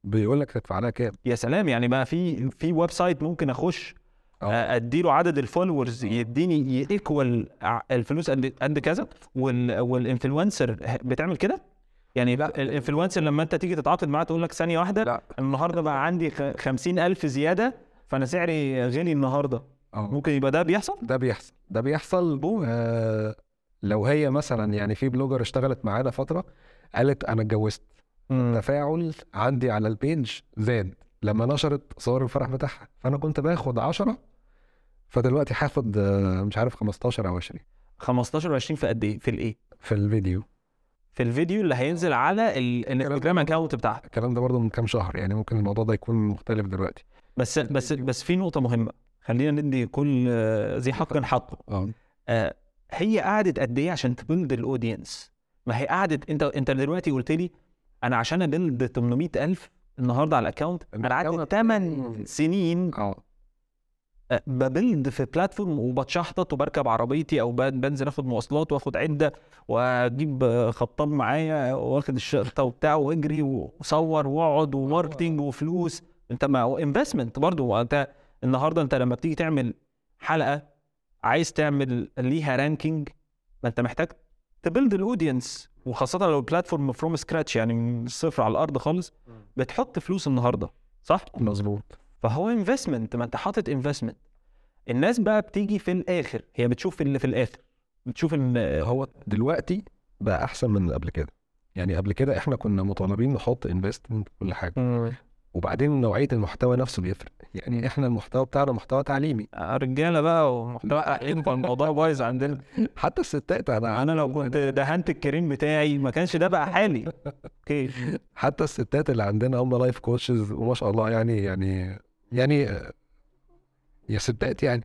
بيقول لك تدفع لها كام؟ يا سلام يعني بقى في في website ممكن أخش آه. أديله عدد ال followers يديني equal الفلوس قد قد كذا وال وال influencer بتعمل كده؟ يعني لا. ال influencer لما أنت تيجي تتعاقد معاه تقول لك ثانية واحدة لا. النهارده بقى عندي خ- 50000 زيادة فأنا سعري غلي النهارده. آه. ممكن يبقى ده بيحصل؟ ده بيحصل. ده بيحصل. آه لو هي مثلا يعني في blogger اشتغلت معانا فترة قالت أنا اتجوزت. التفاعل عندي على ال page زاد. لما نشرت صور الفرح بتاعها فأنا كنت باخد 10 فدلوقتي هاخد آه، مش عارف 15 أو 20 15 و20 في قد إيه؟ في الإيه؟ في الفيديو. في الفيديو اللي هينزل على ال- الانستجرام account بتاعها. الكلام ده برضه من كام شهر يعني ممكن الموضوع ده يكون مختلف دلوقتي. بس بس بس في نقطة مهمة. خلينا ندي كل آه، ذي حق حقه. آه. آه، هي قعدت قد إيه عشان ت build ال audience ما هي قعدت أنت أنت دلوقتي قلت لي أنا عشان ا build 800000 النهارده على ال account أنا قعدت ال account- 8 سنين آه. آه، ب build في platform وبتشحطط وبركب عربيتي أو بن- بنزل آخد مواصلات وآخد عدة وأجيب آه، خطاب معايا وآخد الشرطة وبتاع وأجري وصور وأقعد و marketing وفلوس. أنت ما investment برضه أنت النهارده أنت لما بتيجي تعمل حلقة عايز تعمل ليها ranking ما أنت محتاج ت build ال audience وخاصة لو ال platform from scratch يعني من الصفر على الأرض خالص بتحط فلوس النهارده صح؟ مظبوط. فهو investment ما انت حاطط investment الناس بقى بتيجي في الآخر هي بتشوف اللي في الآخر بتشوف ان هو دلوقتي بقى أحسن من قبل كده. يعني قبل كده إحنا كنا مطالبين نحط investment كل حاجة. وبعدين نوعية المحتوى نفسه بيفرق. يعني إحنا المحتوى بتاعنا محتوى تعليمي. رجالة بقى ومحتوى *laughs* احلام فالموضوع بايظ عندنا. حتى الستات أنا أنا لو كنت *laughs* دهنت الكريم بتاعي ما كانش ده بقى حالي. okay. حتى الستات اللي عندنا هم life coaches وما شاء الله يعني يعني يعني آه، يا ستات يعني.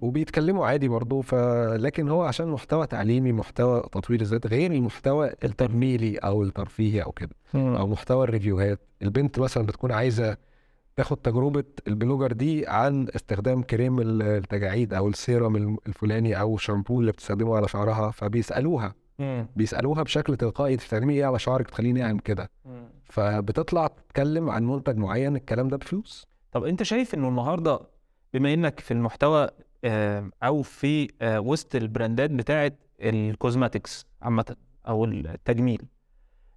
وبيتكلموا عادي برضه ف لكن هو عشان محتوى تعليمي محتوى تطوير الذات غير المحتوى التجميلي أو الترفيهي أو كده أو محتوى ال review هات. البنت مثلا بتكون عايزة تاخد تجربة ال blogger دي عن استخدام كريم ال- التجاعيد أو السيرم الفلاني أو الشامبو اللي بتستخدمه على شعرها فبيسألوها. بيسألوها بشكل تلقائي تستخدمي إيه على شعرك؟ تخليني ناعم كده. فبتطلع تتكلم عن منتج معين الكلام ده بفلوس. طب أنت شايف إنه النهارده بما إنك في المحتوى آه، أو في آه، وسط ال brand ات بتاعة ال cosmetics عامة أو التجميل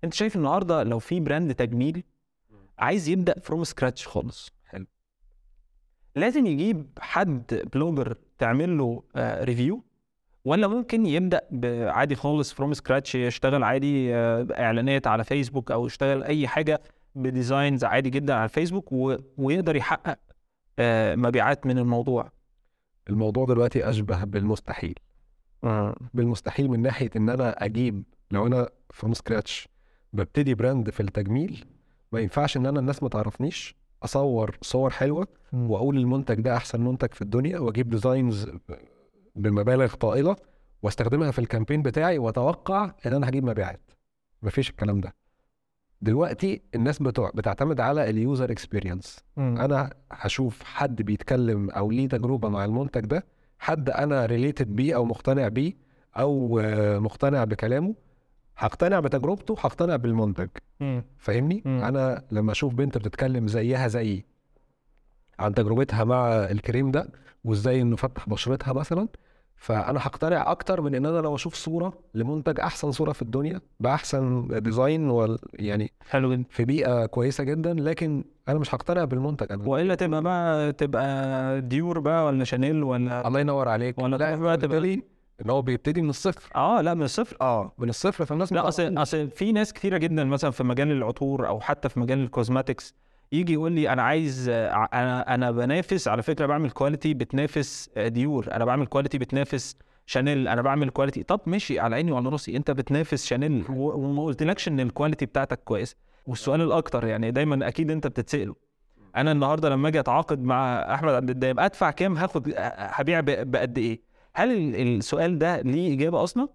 أنت شايف النهارده لو في brand تجميل عايز يبدأ from scratch خالص حلو. لازم يجيب حد blogger تعمل له review ولا ممكن يبدأ عادي خالص from scratch يشتغل عادي آه، إعلانات على فيسبوك أو يشتغل أي حاجة ب designs عادي جدا على الفيسبوك و... ويقدر يحقق آه، مبيعات من الموضوع. الموضوع دلوقتي أشبه بالمستحيل. بالمستحيل من ناحية إن أنا أجيب لو أنا from scratch ببتدي brand في التجميل ما ينفعش إن أنا الناس ما تعرفنيش أصور صور حلوة وأقول المنتج ده أحسن منتج في الدنيا وأجيب designs بمبالغ طائلة وأستخدمها في ال campaign بتاعي وأتوقع إن أنا هجيب مبيعات. مفيش الكلام ده. دلوقتي الناس بتوع بتعتمد على ال user experience أنا هشوف حد بيتكلم أو ليه تجربة مع المنتج ده حد أنا related بيه أو مقتنع بيه أو مقتنع بكلامه هقتنع بتجربته هقتنع بالمنتج. فاهمني. أنا لما أشوف بنت بتتكلم زيها زيي عن تجربتها مع الكريم ده وإزاي انه فتح بشرتها مثلا فأنا هقتنع أكتر من إن أنا لو أشوف صورة لمنتج أحسن صورة في الدنيا بأحسن design وال يعني حلو جدا. في بيئة كويسة جدا لكن أنا مش هقتنع بالمنتج أنا. وإلا تبقى بقى تبقى ديور بقى ولا شانيل ولا الله ينور عليك. ولا لا بقى تبقى إن هو بيبتدي من الصفر. آه لا من الصفر. آه من الصفر. فالناس لا أصل تعرفوش. أصل في ناس كتيرة جدا مثلا في مجال العطور أو حتى في مجال ال cosmetics يجي يقول لي أنا عايز أنا أنا بنافس على فكرة بعمل quality بتنافس ديور أنا بعمل quality بتنافس شانيل أنا بعمل quality طب ماشي على عيني وعلى راسي أنت بتنافس شانيل وما قلتلكش إن ال quality بتاعتك كويسه والسؤال الأكتر يعني دايما أكيد أنت بتتسأله. أنا النهارده لما أجي أتعاقد مع أحمد عبد الدايم أدفع كام؟ هاخد هبيع بقد إيه؟ هل ال- السؤال ده ليه إجابة أصلا؟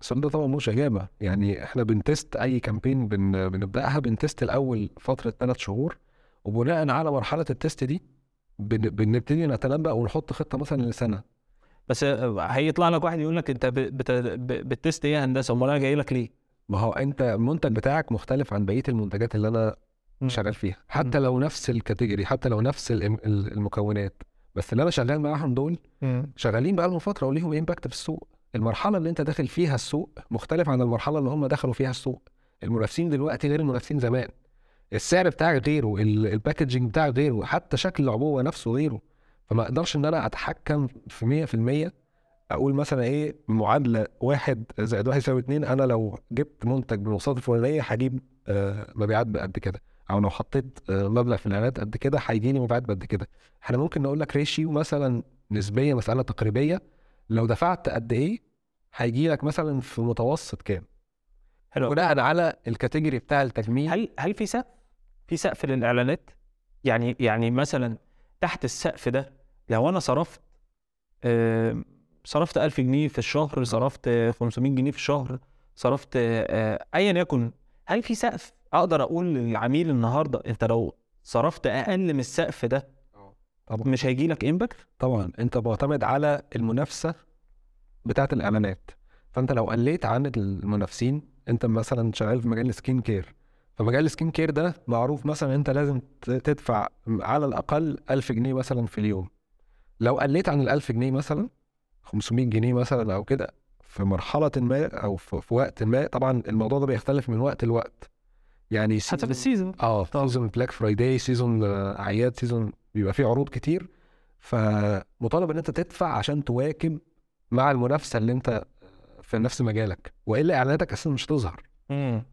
السؤال ده طبعا مش إجابة. يعني إحنا بن test أي campaign بن... بنبدأها بن test الأول فترة ثلاث شهور. وبناء على مرحلة ال test دي بن... بنبتدي نتنبأ ونحط خطة مثلا لسنة. بس آه، هيطلع لك واحد يقول لك أنت ب test إيه يا هندسة؟ أمال أنا جاي لك ليه؟ ما هو أنت المنتج بتاعك مختلف عن بقية المنتجات اللي أنا مم. شغال فيها. حتى لو نفس ال category حتى لو نفس المكونات. بس اللي أنا شغال معاهم دول شغالين بقى لهم فترة وليهم impact في السوق. المرحلة اللي أنت داخل فيها السوق مختلف عن المرحلة اللي هم دخلوا فيها السوق. المنافسين دلوقتي غير المنافسين زمان. السعر بتاعك غيره ال- الباكجينج بتاعك غيره حتى شكل العبوه نفسه غيره. فما أقدرش إن أنا أتحكم في 100% أقول مثلا إيه معادلة واحد زائد واحد يساوي اتنين أنا لو جبت منتج بالمواصفات الفلانية هجيب آه، مبيعات بقد كده. أو لو حطيت آه، مبلغ في الإعلانات قد كده هيجي لي مبيعات قد كده. إحنا ممكن نقول لك ريشيو مثلا نسبية مسألة تقريبية. لو دفعت قد إيه هيجي لك مثلا في متوسط كام؟ حلو. بناء على الكاتيجوري بتاع التجميل. هل هل في سقف؟ في سقف للإعلانات؟ يعني يعني مثلا تحت السقف ده لو أنا صرفت آه، صرفت 1000 جنيه في الشهر صرفت آه، 500 جنيه في الشهر صرفت آه، ايا يكن هل في سقف؟ أقدر أقول للعميل النهارده أنت لو صرفت أقل من السقف ده طبعا. مش هيجي لك impact طبعا. أنت معتمد على المنافسة بتاعه الإعلانات. فأنت لو قليت عن المنافسين أنت مثلا شغال في مجال ال skin care. فمجال ال skin care ده؟ معروف مثلا أنت لازم تدفع على الأقل 1000 جنيه مثلا في اليوم. لو قليت عن ال 1000 جنيه مثلا 500 جنيه مثلا أو كده في مرحلة ما أو في في وقت ما طبعا الموضوع ده بيختلف من وقت لوقت. يعني حسب season- ال season آه season Black Friday season اعياد season بيبقى فيه عروض كتير. فمطالب إن أنت تدفع عشان تواكب مع المنافسة اللي أنت في نفس مجالك. وإلا إعلاناتك أساسا مش هتظهر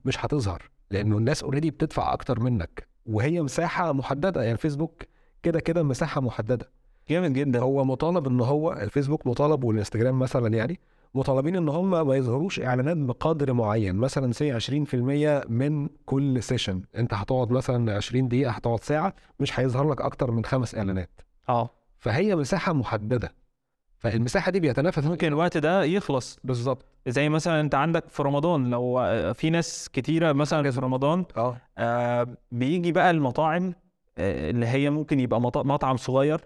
مش هتظهر. لأنه الناس already بتدفع أكتر منك وهي مساحة محددة يعني فيسبوك كده كده مساحة محددة. جامد جدا. هو مطالب إن هو الفيسبوك مطالب والإنستجرام مثلا يعني مطالبين إن هم ما يظهروش إعلانات بقدر معين مثلا say 20% من كل session أنت هتقعد مثلا 20 دقيقة هتقعد ساعة مش هيظهر لك أكتر من خمس إعلانات. آه. فهي مساحة محددة. فالمساحة دي بيتنافس ممكن الوقت ده يخلص. بالظبط. زي مثلا انت عندك في رمضان لو آه، في ناس كتيرة مثلا في رمضان آه. آه بيجي بقى المطاعم آه اللي هي ممكن يبقى مط- مطعم صغير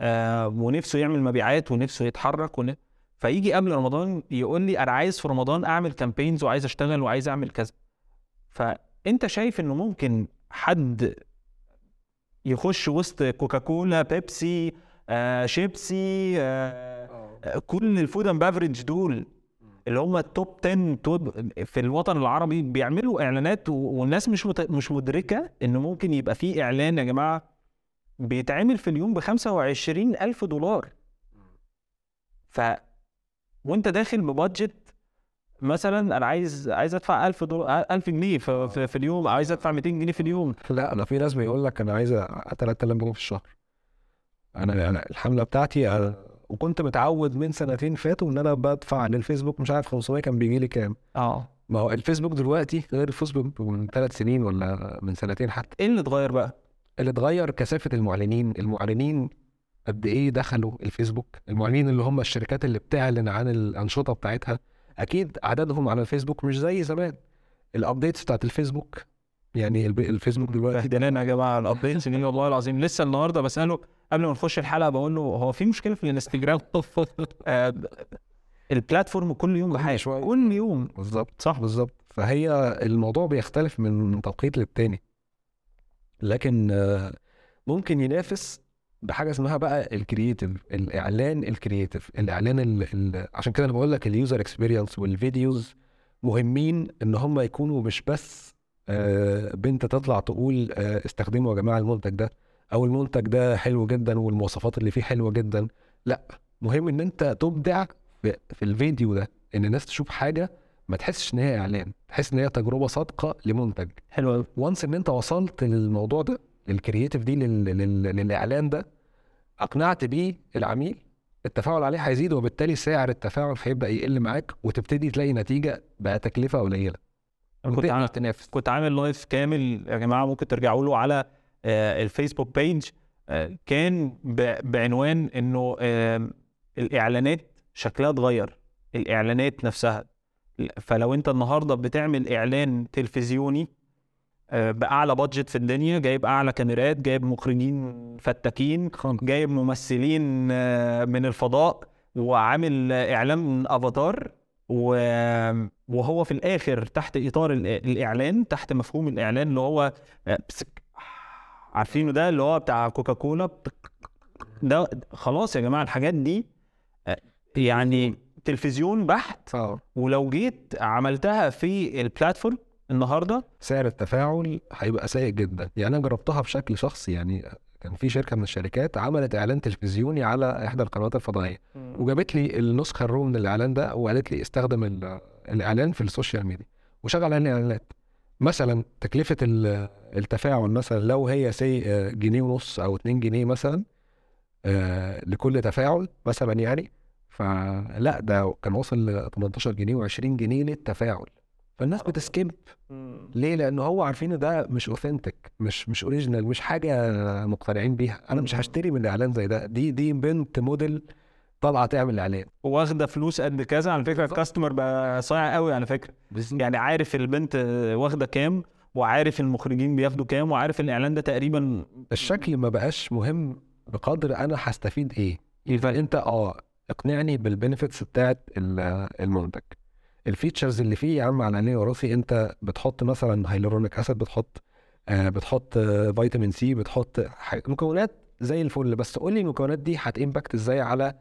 آه. ونفسه يعمل مبيعات ونفسه يتحرك ون... فيجي قبل رمضان يقول لي أنا عايز في رمضان أعمل campaigns وعايز أشتغل وعايز أعمل كذا. فأنت شايف إنه ممكن حد يخش وسط كوكاكولا بيبسي آه شيبسي آه آه، كل ال food and beverage دول اللي هم ال top 10 top في الوطن العربي بيعملوا إعلانات والناس مش. مش مدركة انه ممكن يبقى في إعلان يا جماعة بيتعمل في اليوم ب 25 ألف دولار. ف وأنت داخل ببادجت مثلا أنا عايز عايز أدفع 1000 دولار 1000 جنيه في, في, في اليوم عايز أدفع 200 جنيه في اليوم. لا أنا في ناس بيقول لك أنا عايز 3000 جنيه في الشهر. أنا أنا الحملة بتاعتي أنا وكنت متعود من سنتين فاتوا إن أنا بدفع للفيسبوك مش عارف 500 كان بيجي لي كام. آه. ما هو الفيسبوك دلوقتي غير الفيسبوك من ثلاث سنين ولا من سنتين حتى. إيه اللي اتغير بقى؟ اللي اتغير كثافة المعلنين. المعلنين قد إيه دخلوا الفيسبوك؟ المعلنين اللي هم الشركات اللي بتعلن عن الأنشطة بتاعتها. أكيد عددهم على الفيسبوك مش زي زمان. ال updates بتاعت الفيسبوك يعني الفيسبوك دلوقتي بهدلنا يا جماعة ال updates دي والله العظيم. لسه النهارده بسأله قبل ما نخش الحلقة بقول له هو في مشكلة في الانستجرام؟ *laughs* ال platform كل يوم بحاجة. شوية. كل يوم. بالظبط. صح. بالظبط. فهي الموضوع بيختلف من توقيت للتاني. لكن آه، ممكن ينافس بحاجة اسمها بقى ال creative الإعلان ال creative. الإعلان ال ال عشان كده أنا بقول لك ال user experience وال videos مهمين إن هم يكونوا مش بس آه، بنت تطلع تقول آه، استخدموا يا جماعة المنتج ده. أو المنتج ده حلو جدا والمواصفات اللي فيه حلوة جدا. لا مهم إن أنت تبدع في, في الفيديو ده إن الناس تشوف حاجة ما تحسش إن هي إعلان تحس إن هي تجربة صادقة لمنتج. حلو قوي وانس إن أنت وصلت للموضوع ده لل creative دي لل... لل... للإعلان ده أقنعت بيه العميل التفاعل عليه هيزيد وبالتالي سعر التفاعل هيبدأ يقل معاك وتبتدي تلاقي نتيجة بتكلفه قليلة. كنت عامل تنافس. كنت عامل live كامل يا جماعة ممكن ترجعوا له على الفيسبوك page آه، كان بعنوان إنه آه، الإعلانات شكلها اتغير الإعلانات نفسها. فلو أنت النهارده بتعمل إعلان تلفزيوني آه، بأعلى بادجت في الدنيا جايب أعلى كاميرات جايب مخرجين فتاكين جايب ممثلين آه، من الفضاء وعامل آه، إعلان أفاتار وهو في الآخر تحت إطار ال- الإعلان تحت مفهوم الإعلان اللي هو آه، عارفينه ده اللي هو بتاع كوكاكولا ده خلاص يا جماعة الحاجات دي آه، يعني تلفزيون بحت. آه. ولو جيت عملتها في البلاتفورم النهارده سعر التفاعل هيبقى سيء جدا. يعني أنا جربتها بشكل شخصي يعني كان في شركة من الشركات عملت إعلان تلفزيوني على إحدى القنوات الفضائية. وجابت لي النسخة ال raw من الإعلان ده وقالت لي استخدم ال- الإعلان في ال social media وشغل عليه إعلانات. مثلا تكلفة ال- التفاعل مثلا لو هي say جنيه ونص أو 2 جنيه مثلا آه، لكل تفاعل مثلا يعني فلا ده كان وصل ل 18 جنيه و20 جنيه للتفاعل. فالناس بت skip. ليه؟ لأن هو عارفين إن ده مش authentic مش مش original مش حاجة مقتنعين بيها، أنا مش. هشتري من إعلان زي ده، دي دي بنت موديل طالعة تعمل إعلان. واخدة فلوس قد كذا. على فكرة ال customer بقى صايع قوي على فكرة. يعني عارف البنت واخدة كام وعارف المخرجين بياخدوا كام وعارف الإعلان ده تقريبا الشكل ما بقاش مهم بقدر أنا هستفيد إيه. فأنت أه اقنعني بال benefits بتاعت ال- المنتج. ال features اللي فيه يا عم على عيني وراسي أنت بتحط مثلا hyaluronic acid بتحط آه بتحط آه فيتامين C بتحط مكونات زي الفل بس قول لي المكونات دي هت impact إزاي على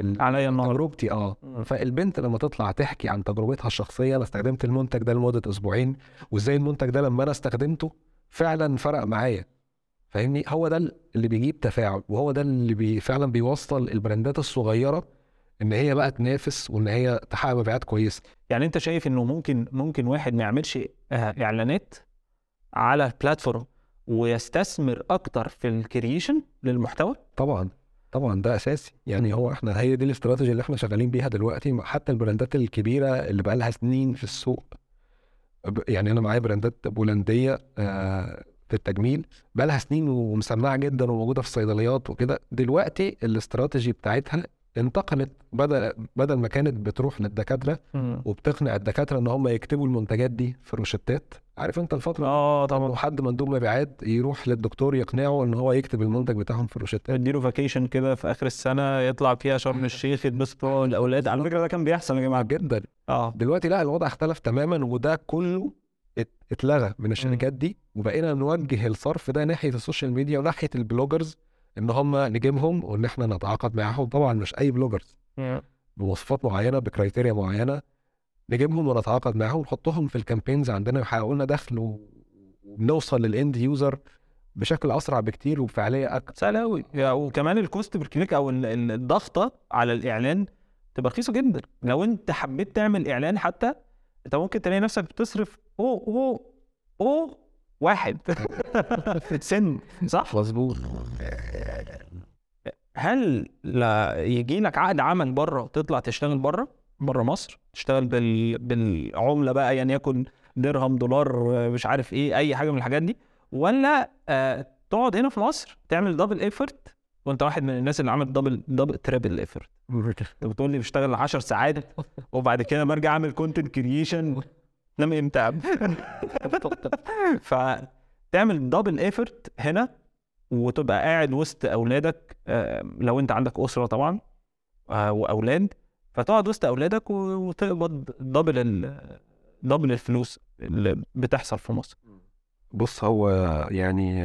عليا النهارده تجربتي آه. فالبنت لما تطلع تحكي عن تجربتها الشخصية أنا استخدمت المنتج ده لمدة أسبوعين وإزاي المنتج ده لما أنا استخدمته فعلا فرق معايا. فاهمني؟ هو ده اللي بيجيب تفاعل وهو ده اللي بي فعلا بيوصل ال brandات الصغيرة إن هي بقى تنافس وإن هي تحقق مبيعات كويسة. يعني أنت شايف إنه ممكن ممكن واحد ما يعملش آه، إعلانات على platform ويستثمر أكتر في ال creation للمحتوى؟ طبعا. طبعا ده أساسي. يعني هو إحنا هي دي الاستراتيجي اللي إحنا شغالين بيها دلوقتي. حتى ال brandات الكبيرة اللي بقى لها سنين في السوق. يعني أنا معايا brandات بولندية آه، في التجميل. بقى لها سنين ومسمعة جدا وموجودة في الصيدليات وكده. دلوقتي الاستراتيجي بتاعتها انتقلت بدل بدل ما كانت بتروح للدكاترة وبتقنع الدكاترة إن هم يكتبوا المنتجات دي في روشتات عارف أنت الفترة؟ آه طبعا. طبعا حد مندوب مبيعات يروح للدكتور يقنعه إن هو يكتب المنتج بتاعهم في روشتات. اديله vacation كده في آخر السنة يطلع فيها شرم الشيخ يتبسط هو والأولاد. على فكرة ده كان بيحصل يا جماعة. جدا. آه. دلوقتي لا الوضع اختلف تماما وده كله ات- اتلغى من الشركات دي وبقينا نوجه الصرف ده ناحية ال social media وناحية ال bloggers إن هم نجيبهم وإن إحنا نتعاقد معاهم. طبعا مش أي bloggers بمواصفات معينة ب criteria معينة. نجيبهم ونتعاقد معاهم ونحطهم في ال campaigns عندنا. يحققوا لنا دخل وبنوصل لل end user بشكل أسرع بكتير وبفعاليه أكتر. سهل قوي وكمان ال cost per click أو ال- ال- الضغطة على الإعلان تبقى رخيصة جدا. لو أنت حبيت تعمل إعلان حتى أنت ممكن تلاقي نفسك بتصرف أو أو أو واحد. *laughs* في سن صح؟ مظبوط. هل لا يجي لك عقد عمل بره تطلع تشتغل بره بره مصر؟ تشتغل بال... بالعملة بقى يعني يكن درهم دولار مش عارف إيه أي حاجة من الحاجات دي؟ ولا آه تقعد هنا في مصر تعمل double effort وأنت واحد من الناس اللي عمل double double triple effort أنت بتقول لي بشتغل 10 ساعات وبعد كده برجع أعمل content creation يا عم؟ *laughs* فتعمل double effort هنا وتبقى قاعد وسط أولادك آه، لو أنت عندك أسرة طبعا آه، وأولاد. فتقعد وسط أولادك وتقبض double ال double الفلوس اللي بتحصل في مصر. بص هو يعني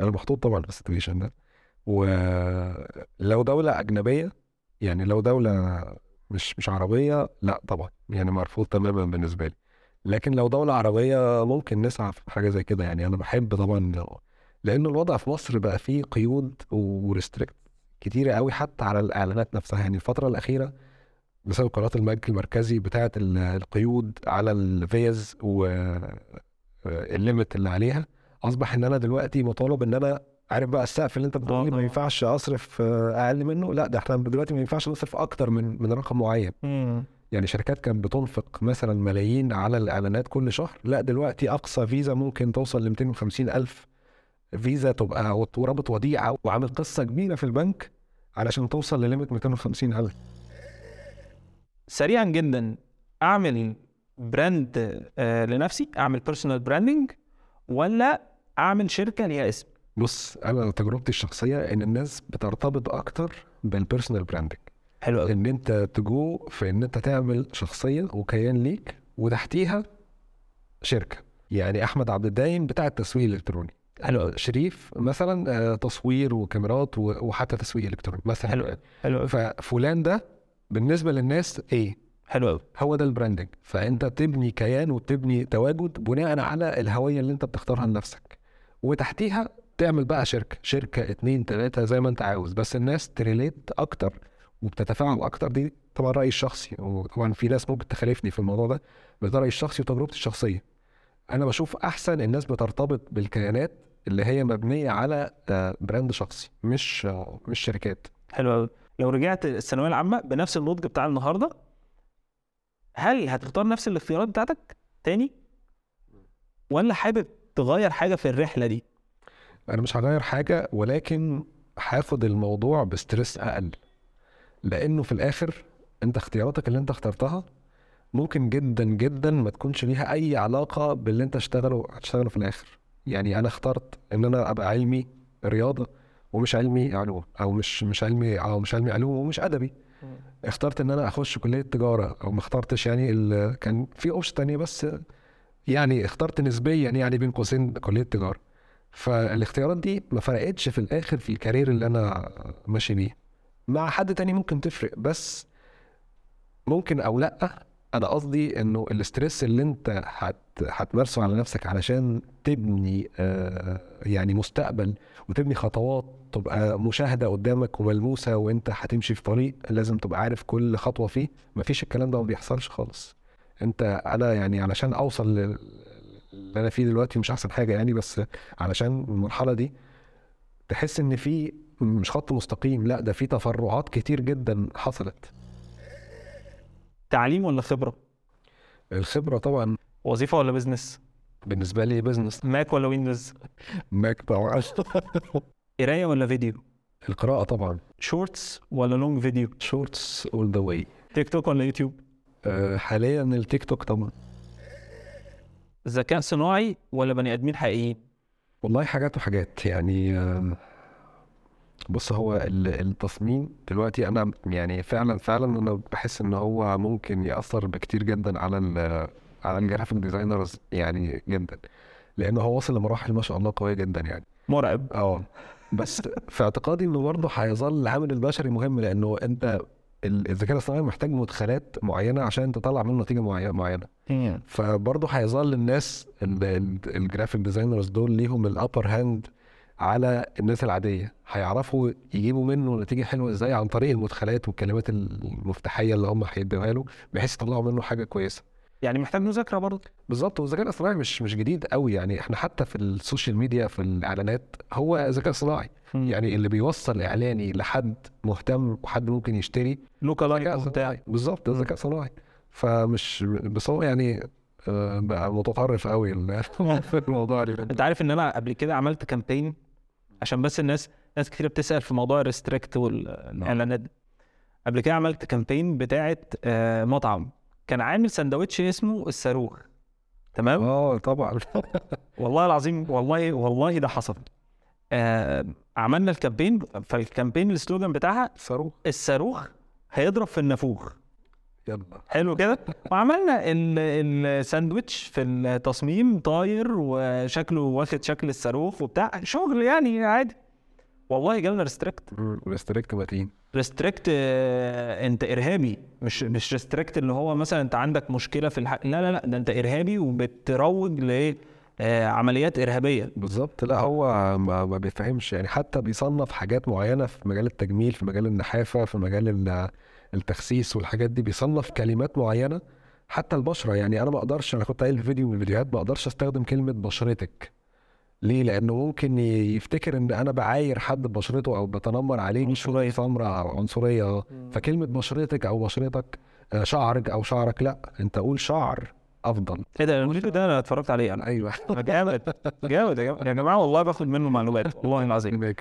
أنا محطوط طبعا في ال situation ده. ولو دولة أجنبية يعني لو دولة مش مش عربية لا طبعا. يعني مرفوض تماما بالنسبة لي. لكن لو دولة عربية ممكن نسعى في حاجة زي كده. يعني أنا بحب طبعا لأن الوضع في مصر بقى فيه قيود و restrict كتيرة قوي حتى على الإعلانات نفسها. يعني الفترة الأخيرة بسبب قرارات البنك المركزي بتاعة ال- القيود على الفيز وال limit اللي عليها أصبح إن أنا دلوقتي مطالب إن أنا عارف بقى السقف اللي أنت بتقول لي ما. ينفعش أصرف آه، أقل منه. لا ده إحنا دلوقتي ما ينفعش نصرف أكتر من من رقم معين. يعني شركات كانت بتنفق مثلا ملايين على الإعلانات كل شهر لا دلوقتي أقصى فيزا ممكن توصل ل 250 ألف فيزا تبقى ورابط وديعة وعامل قصة كبيرة في البنك علشان توصل لليميت 250 ألف. سريعا جدا أعمل brand آه لنفسي؟ أعمل personal branding ولا أعمل شركة ليها اسم؟ بص أنا تجربتي الشخصية إن الناس بترتبط أكتر بال personal branding حلو قوي إن أنت تجو في إن أنت تعمل شخصية وكيان ليك وتحتيها شركة. يعني أحمد عبد الدايم بتاع التسويق الإلكتروني. حلو شريف مثلا آه، تصوير وكاميرات وحتى تسويق إلكتروني مثلا. حلو حلو ففلان ده بالنسبة للناس إيه حلو قوي هو ده ال branding. فأنت بتبني كيان وبتبني تواجد بناء على الهوية اللي أنت بتختارها لنفسك. وتحتيها تعمل بقى شركة. شركة اتنين تلاتة زي ما أنت عاوز. بس الناس ت relate أكتر وبتتفاعل أكتر. دي طبعا رأيي الشخصي. وطبعا في ناس ممكن تخالفني في الموضوع ده بس ده رأيي الشخصي وتجربتي الشخصية. أنا بشوف أحسن الناس بترتبط بالكيانات اللي هي مبنية على آه، brand شخصي مش آه، مش شركات. حلو قوي لو رجعت الثانوية العامة بنفس النضج بتاع النهارده هل هتختار نفس الاختيارات بتاعتك تاني؟ ولا حابب تغير حاجة في الرحلة دي؟ أنا مش هغير حاجة ولكن هاخد الموضوع ب stress أقل. لأنه في الآخر أنت اختياراتك اللي أنت اخترتها ممكن جدا جدا ما تكونش ليها أي علاقة باللي أنت اشتغله هتشتغله في الآخر. يعني أنا اخترت إن أنا أبقى علمي رياضة ومش علمي علوم أو مش مش علمي أو مش علمي علوم ومش أدبي. اخترت إن أنا أخش كلية تجارة أو ما اخترتش يعني ال... كان في option تانية بس يعني اخترت نسبيا يعني بين قوسين كلية تجارة. فالاختيارات دي ما فرقتش في الآخر في ال career اللي أنا ماشي بيه. مع حد تاني ممكن تفرق بس ممكن أو لأ أنا قصدي إنه ال stress اللي أنت هت... هتمارسه على نفسك علشان تبني آه يعني مستقبل وتبني خطوات تبقى مشاهدة قدامك وملموسة وأنت هتمشي في طريق لازم تبقى عارف كل خطوة فيه مفيش الكلام ده ما بيحصلش خالص. أنت أنا يعني علشان أوصل لل- اللي أنا فيه دلوقتي مش أحسن حاجة يعني بس علشان المرحلة دي تحس إن في مش خط مستقيم لا ده في تفرعات كتير جدا حصلت. تعليم ولا خبرة؟ الخبرة طبعا. وظيفة ولا business بالنسبة لي business ماك ولا ويندوز ماك طبعا. *laughs* قراية ولا فيديو القراءة طبعا. shorts ولا long video shorts all the way تيك توك ولا يوتيوب حاليا التيك توك طبعا. ذكاء صناعي ولا بني آدمين حقيقيين؟ والله حاجات وحاجات يعني آه، بص هو ال- التصميم دلوقتي أنا يعني فعلا فعلا أنا بحس إن هو ممكن يأثر بكتير جدا على ال على ال graphic designers يعني جدا لأنه هو واصل لمراحل ما شاء الله قوية جدا يعني. مرعب. آه. بس في اعتقادي إنه برضه هيظل العامل البشري مهم لأنه أنت ال- الذكاء الاصطناعي محتاج مدخلات معينة عشان تطلع منه نتيجة معي- معينة. فبرضه هيظل الناس ال- ال- ال graphic designers دول ليهم ال upper hand على الناس العادية. هيعرفوا يجيبوا منه نتيجة حلوة إزاي عن طريق المدخلات والكلمات المفتاحية اللي هم هيدوها له بحيث يطلعوا منه حاجة كويسة. يعني محتاج مذاكرة برضه؟ بالظبط. والذكاء الاصطناعي مش مش جديد قوي. يعني إحنا حتى في ال social media في الإعلانات هو ذكاء صناعي يعني اللي بيوصل إعلاني لحد مهتم وحد ممكن يشتري lookalike بتاعي بالظبط ده ذكاء صناعي فمش بس هو يعني آه، بقى متطرف قوي *laughs* في الموضوع ده انت عارف إن أنا قبل كده عملت campaign عشان بس الناس ناس كتير بتسأل في موضوع ال restrict والاعلانات دي. قبل كده عملت campaign بتاعه آه، مطعم. كان عامل سندوتش اسمه الصاروخ. تمام؟ آه طبعا. *laughs* والله العظيم والله والله ده حصل. آه عملنا ال campaign فال campaign ال slogan بتاعها صاروخ. الصاروخ هيضرب في النافوخ. يلا. حلو كده. وعملنا ال- الساندوتش في التصميم طاير وشكله واخد شكل الصاروخ وبتاع. شغل يعني عادي. والله جالنا restrict restrict متين restrict انت إرهابي. مش مش restrict اللي هو مثلا انت عندك مشكلة في الحق لا لا لا ده انت إرهابي وبتروج لايه آه، عمليات إرهابية. بالظبط. لا هو ما, ما بيفهمش. يعني حتى بيصنف حاجات معينة في مجال التجميل في مجال النحافة في مجال ال- التخسيس والحاجات دي بيصنف كلمات معينة حتى البشرة. يعني أنا ما أقدرش أنا كنت قايل في فيديو من الفيديوهات ما أقدرش أستخدم كلمة بشرتك. ليه؟ لأنه ممكن يفتكر إن أنا بعاير حد ببشرته أو بتنمر عليه عنصرية. سمراء أو عنصرية. فكلمة بشرتك أو بشرتك آه، شعرك أو شعرك لأ أنت قول شعر أفضل. إيه ده؟ الفيديو ده أنا اتفرجت عليه أنا. أيوه. *laughs* جامد. جامد يا جماعة. والله باخد منه معلومات. والله العظيم.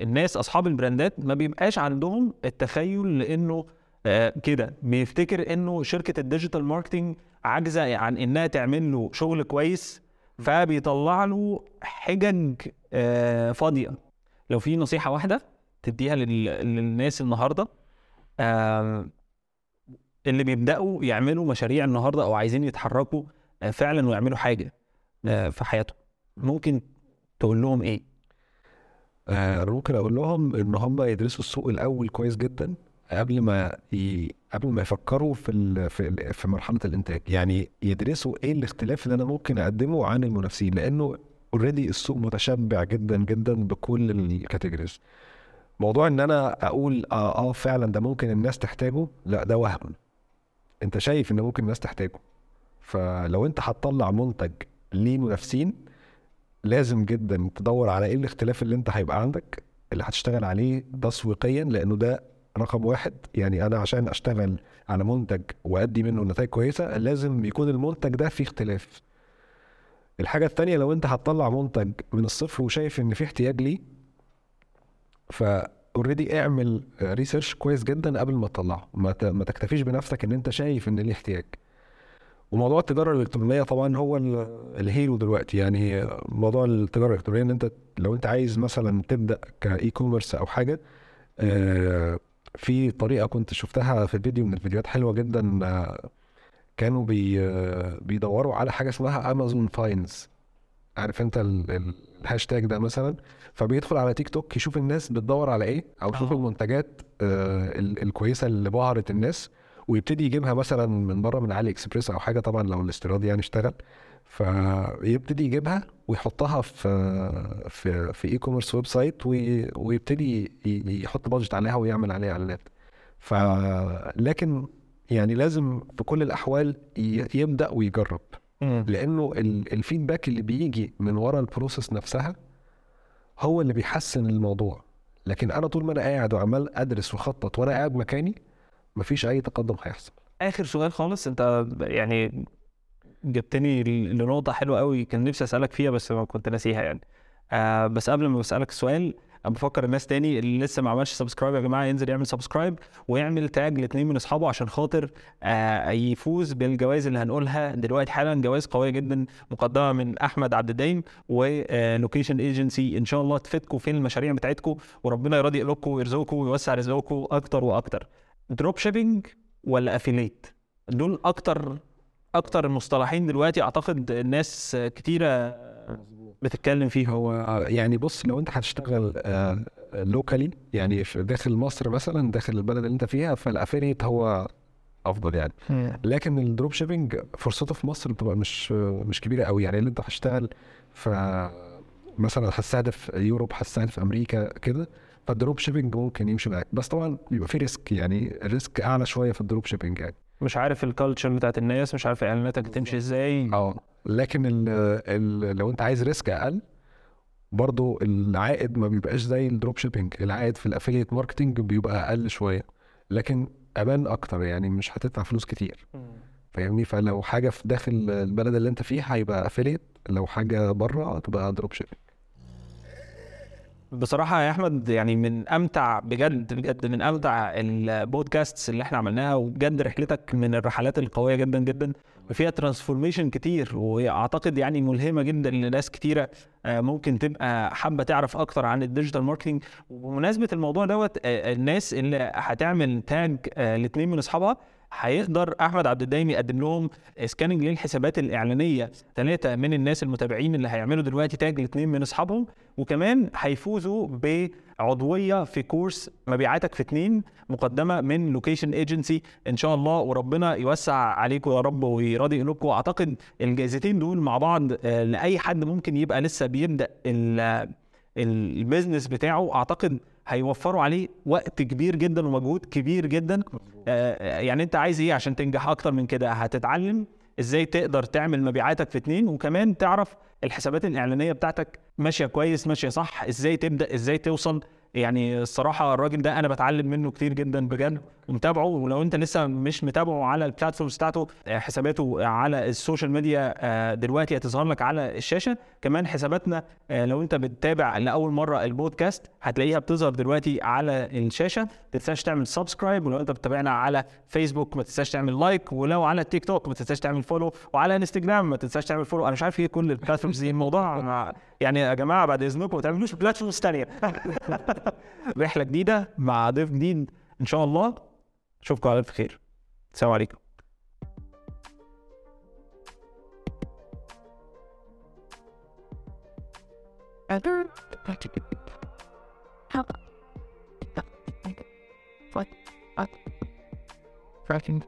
الناس أصحاب ال brands ما بيبقاش عندهم التخيل لأنه آه كده. بيفتكر إنه شركة ال digital marketing عاجزة عن إنها تعمل له شغل كويس فبيطلع له حجج آه فاضية. لو في نصيحة واحدة تديها لل... للناس النهارده آه اللي بيبدأوا يعملوا مشاريع النهارده أو عايزين يتحركوا فعلا ويعملوا حاجة في حياتهم ممكن تقول لهم إيه؟ أنا ممكن أقول لهم إن هم يدرسوا السوق الأول كويس جدا. قبل ما ي... قبل ما يفكروا في ال... في ال... في مرحلة الإنتاج. يعني يدرسوا إيه الاختلاف اللي أنا ممكن أقدمه عن المنافسين لأنه already السوق متشبع جدا جدا بكل ال categories موضوع إن أنا أقول آه آه فعلا ده ممكن الناس تحتاجه لا ده وهم. أنت شايف إن ممكن الناس تحتاجه. فلو أنت هتطلع منتج ليه منافسين لازم جدا تدور على إيه الاختلاف اللي أنت هيبقى عندك اللي هتشتغل عليه تسويقيا لأنه ده رقم واحد يعني أنا عشان أشتغل على منتج وأدي منه نتائج كويسة لازم يكون المنتج ده فيه اختلاف. الحاجة التانية لو أنت هتطلع منتج من الصفر وشايف إن في احتياج ليه ف already اعمل research كويس جدا قبل ما تطلعه. ما تكتفيش بنفسك إن أنت شايف إن ليه احتياج. وموضوع التجارة الإلكترونية طبعا هو ال- ال hero دلوقتي. يعني موضوع التجارة الإلكترونية إن أنت لو أنت عايز مثلا تبدأ ك e-commerce أو حاجة آه، في طريقة كنت شفتها في فيديو من الفيديوهات حلوة جدا آه، كانوا بي آه، بيدوروا على حاجة اسمها Amazon finds عارف انت ال- ال- الهاشتاج ده مثلا؟ فبيدخل على تيك توك يشوف الناس بتدور على إيه أو يشوف آه. المنتجات ال- الكويسة اللي بهرت الناس ويبتدي يجيبها مثلا من بره من علي إكسبريس أو حاجة. طبعا لو الاستيراد يعني اشتغل. فيبتدي يجيبها ويحطها في في في e-commerce website وي- ويبتدي يحط budget عليها ويعمل عليها إعلانات. ف لكن يعني لازم في كل الأحوال يبدأ ويجرب. لأنه ال- ال feedback اللي بيجي من ورا ال process نفسها هو اللي بيحسن الموضوع. لكن أنا طول ما أنا قاعد وعمال أدرس وأخطط وأنا قاعد مكاني مفيش أي تقدم هيحصل. آخر سؤال خالص أنت يعني جبتني لنقطة حلوة قوي كان نفسي أسألك فيها بس ما كنت ناسيها يعني. آه بس قبل ما أسألك السؤال بفكر الناس تاني اللي لسه ما عملش subscribe يا جماعة ينزل يعمل subscribe ويعمل tag لاثنين من أصحابه عشان خاطر آه يفوز بالجوائز اللي هنقولها دلوقتي حالا. جوائز قوية جدا مقدمة من أحمد عبد الدايم و Location Agency إن شاء الله تفيدكم في المشاريع بتاعتكم وربنا يرضي قلوبكم ويرزقكم ويوسع رزقكم أكتر وأكتر. drop shipping ولا affiliate دول أكتر أكتر المصطلحين دلوقتي أعتقد الناس كتيرة بتتكلم فيهم هو يعني بص لو أنت هتشتغل locally يعني في داخل مصر مثلا داخل البلد اللي أنت فيها فال affiliate هو أفضل يعني. لكن ال drop shipping فرصته في مصر بتبقى مش مش كبيرة قوي. يعني اللي أنت هتشتغل ف مثلا هتستهدف Europe هتستهدف أمريكا كده فال drop shipping ممكن يمشي معاك. بس طبعا بيبقى في risk يعني ال risk أعلى شوية في ال drop shipping يعني. مش عارف ال culture بتاعت الناس مش عارف إعلاناتك تمشي إزاي. آه لكن ال ال لو أنت عايز risk أقل برضو العائد ما بيبقاش زي ال drop shipping العائد في ال affiliate marketing بيبقى أقل شوية. لكن أمان أكتر يعني مش هتدفع فلوس كتير. فاهمني؟ فلو حاجة في داخل البلد اللي أنت فيه هيبقى affiliate لو حاجة بره هتبقى drop shipping بصراحة يا أحمد يعني من أمتع بجد بجد من أمتع ال podcasts اللي إحنا عملناها وبجد رحلتك من الرحلات القوية جدا جدا وفيها transformation كتير وأعتقد يعني ملهمة جدا لناس كتيرة آه، ممكن تبقى حابة تعرف أكتر عن ال digital marketing. وبمناسبة الموضوع دوت آه، الناس اللي هتعمل tag آه، لاتنين من أصحابها هيقدر أحمد عبد الدايم يقدم لهم scanning للحسابات الإعلانية ثلاثة من الناس المتابعين اللي هيعملوا دلوقتي tag لاثنين من أصحابهم وكمان هيفوزوا بعضوية في course مبيعاتك في اتنين مقدمة من Location Agency إن شاء الله وربنا يوسع عليكم يا رب ويراضي قلوبكم. اعتقد الجائزتين دول مع بعض آه، لأي حد ممكن يبقى لسه بيبدأ ال- ال business بتاعه أعتقد هيوفروا عليه وقت كبير جدا ومجهود كبير جدا. آه، يعني أنت عايز إيه عشان تنجح أكتر من كده؟ هتتعلم إزاي تقدر تعمل مبيعاتك في اتنين وكمان تعرف الحسابات الإعلانية بتاعتك ماشية كويس ماشية صح إزاي تبدأ إزاي توصل يعني الصراحة الراجل ده أنا بتعلم منه كتير جدا بجد ومتابعه ولو أنت لسه مش متابعه على ال platforms بتاعته آه، حساباته على ال social media آه، دلوقتي هتظهر لك على الشاشة. كمان حساباتنا آه، لو أنت بتتابع لأول مرة البودكاست هتلاقيها بتظهر دلوقتي على الشاشة. ما تنساش تعمل subscribe ولو أنت بتتابعنا على فيسبوك ما تنساش تعمل like ولو على التيك توك ما تنساش تعمل follow وعلى انستجرام ما تنساش تعمل follow أنا مش عارف إيه كل ال platforms دي. الموضوع *laughs* يعني يا جماعة بعد إذنكم ما تعملوش بلاتفورمز ثانية *laughs* *laughs* رحلة جديدة مع ضيف جديد إن شاء الله. أشوفكم على الف خير. السلام عليكم. Fucking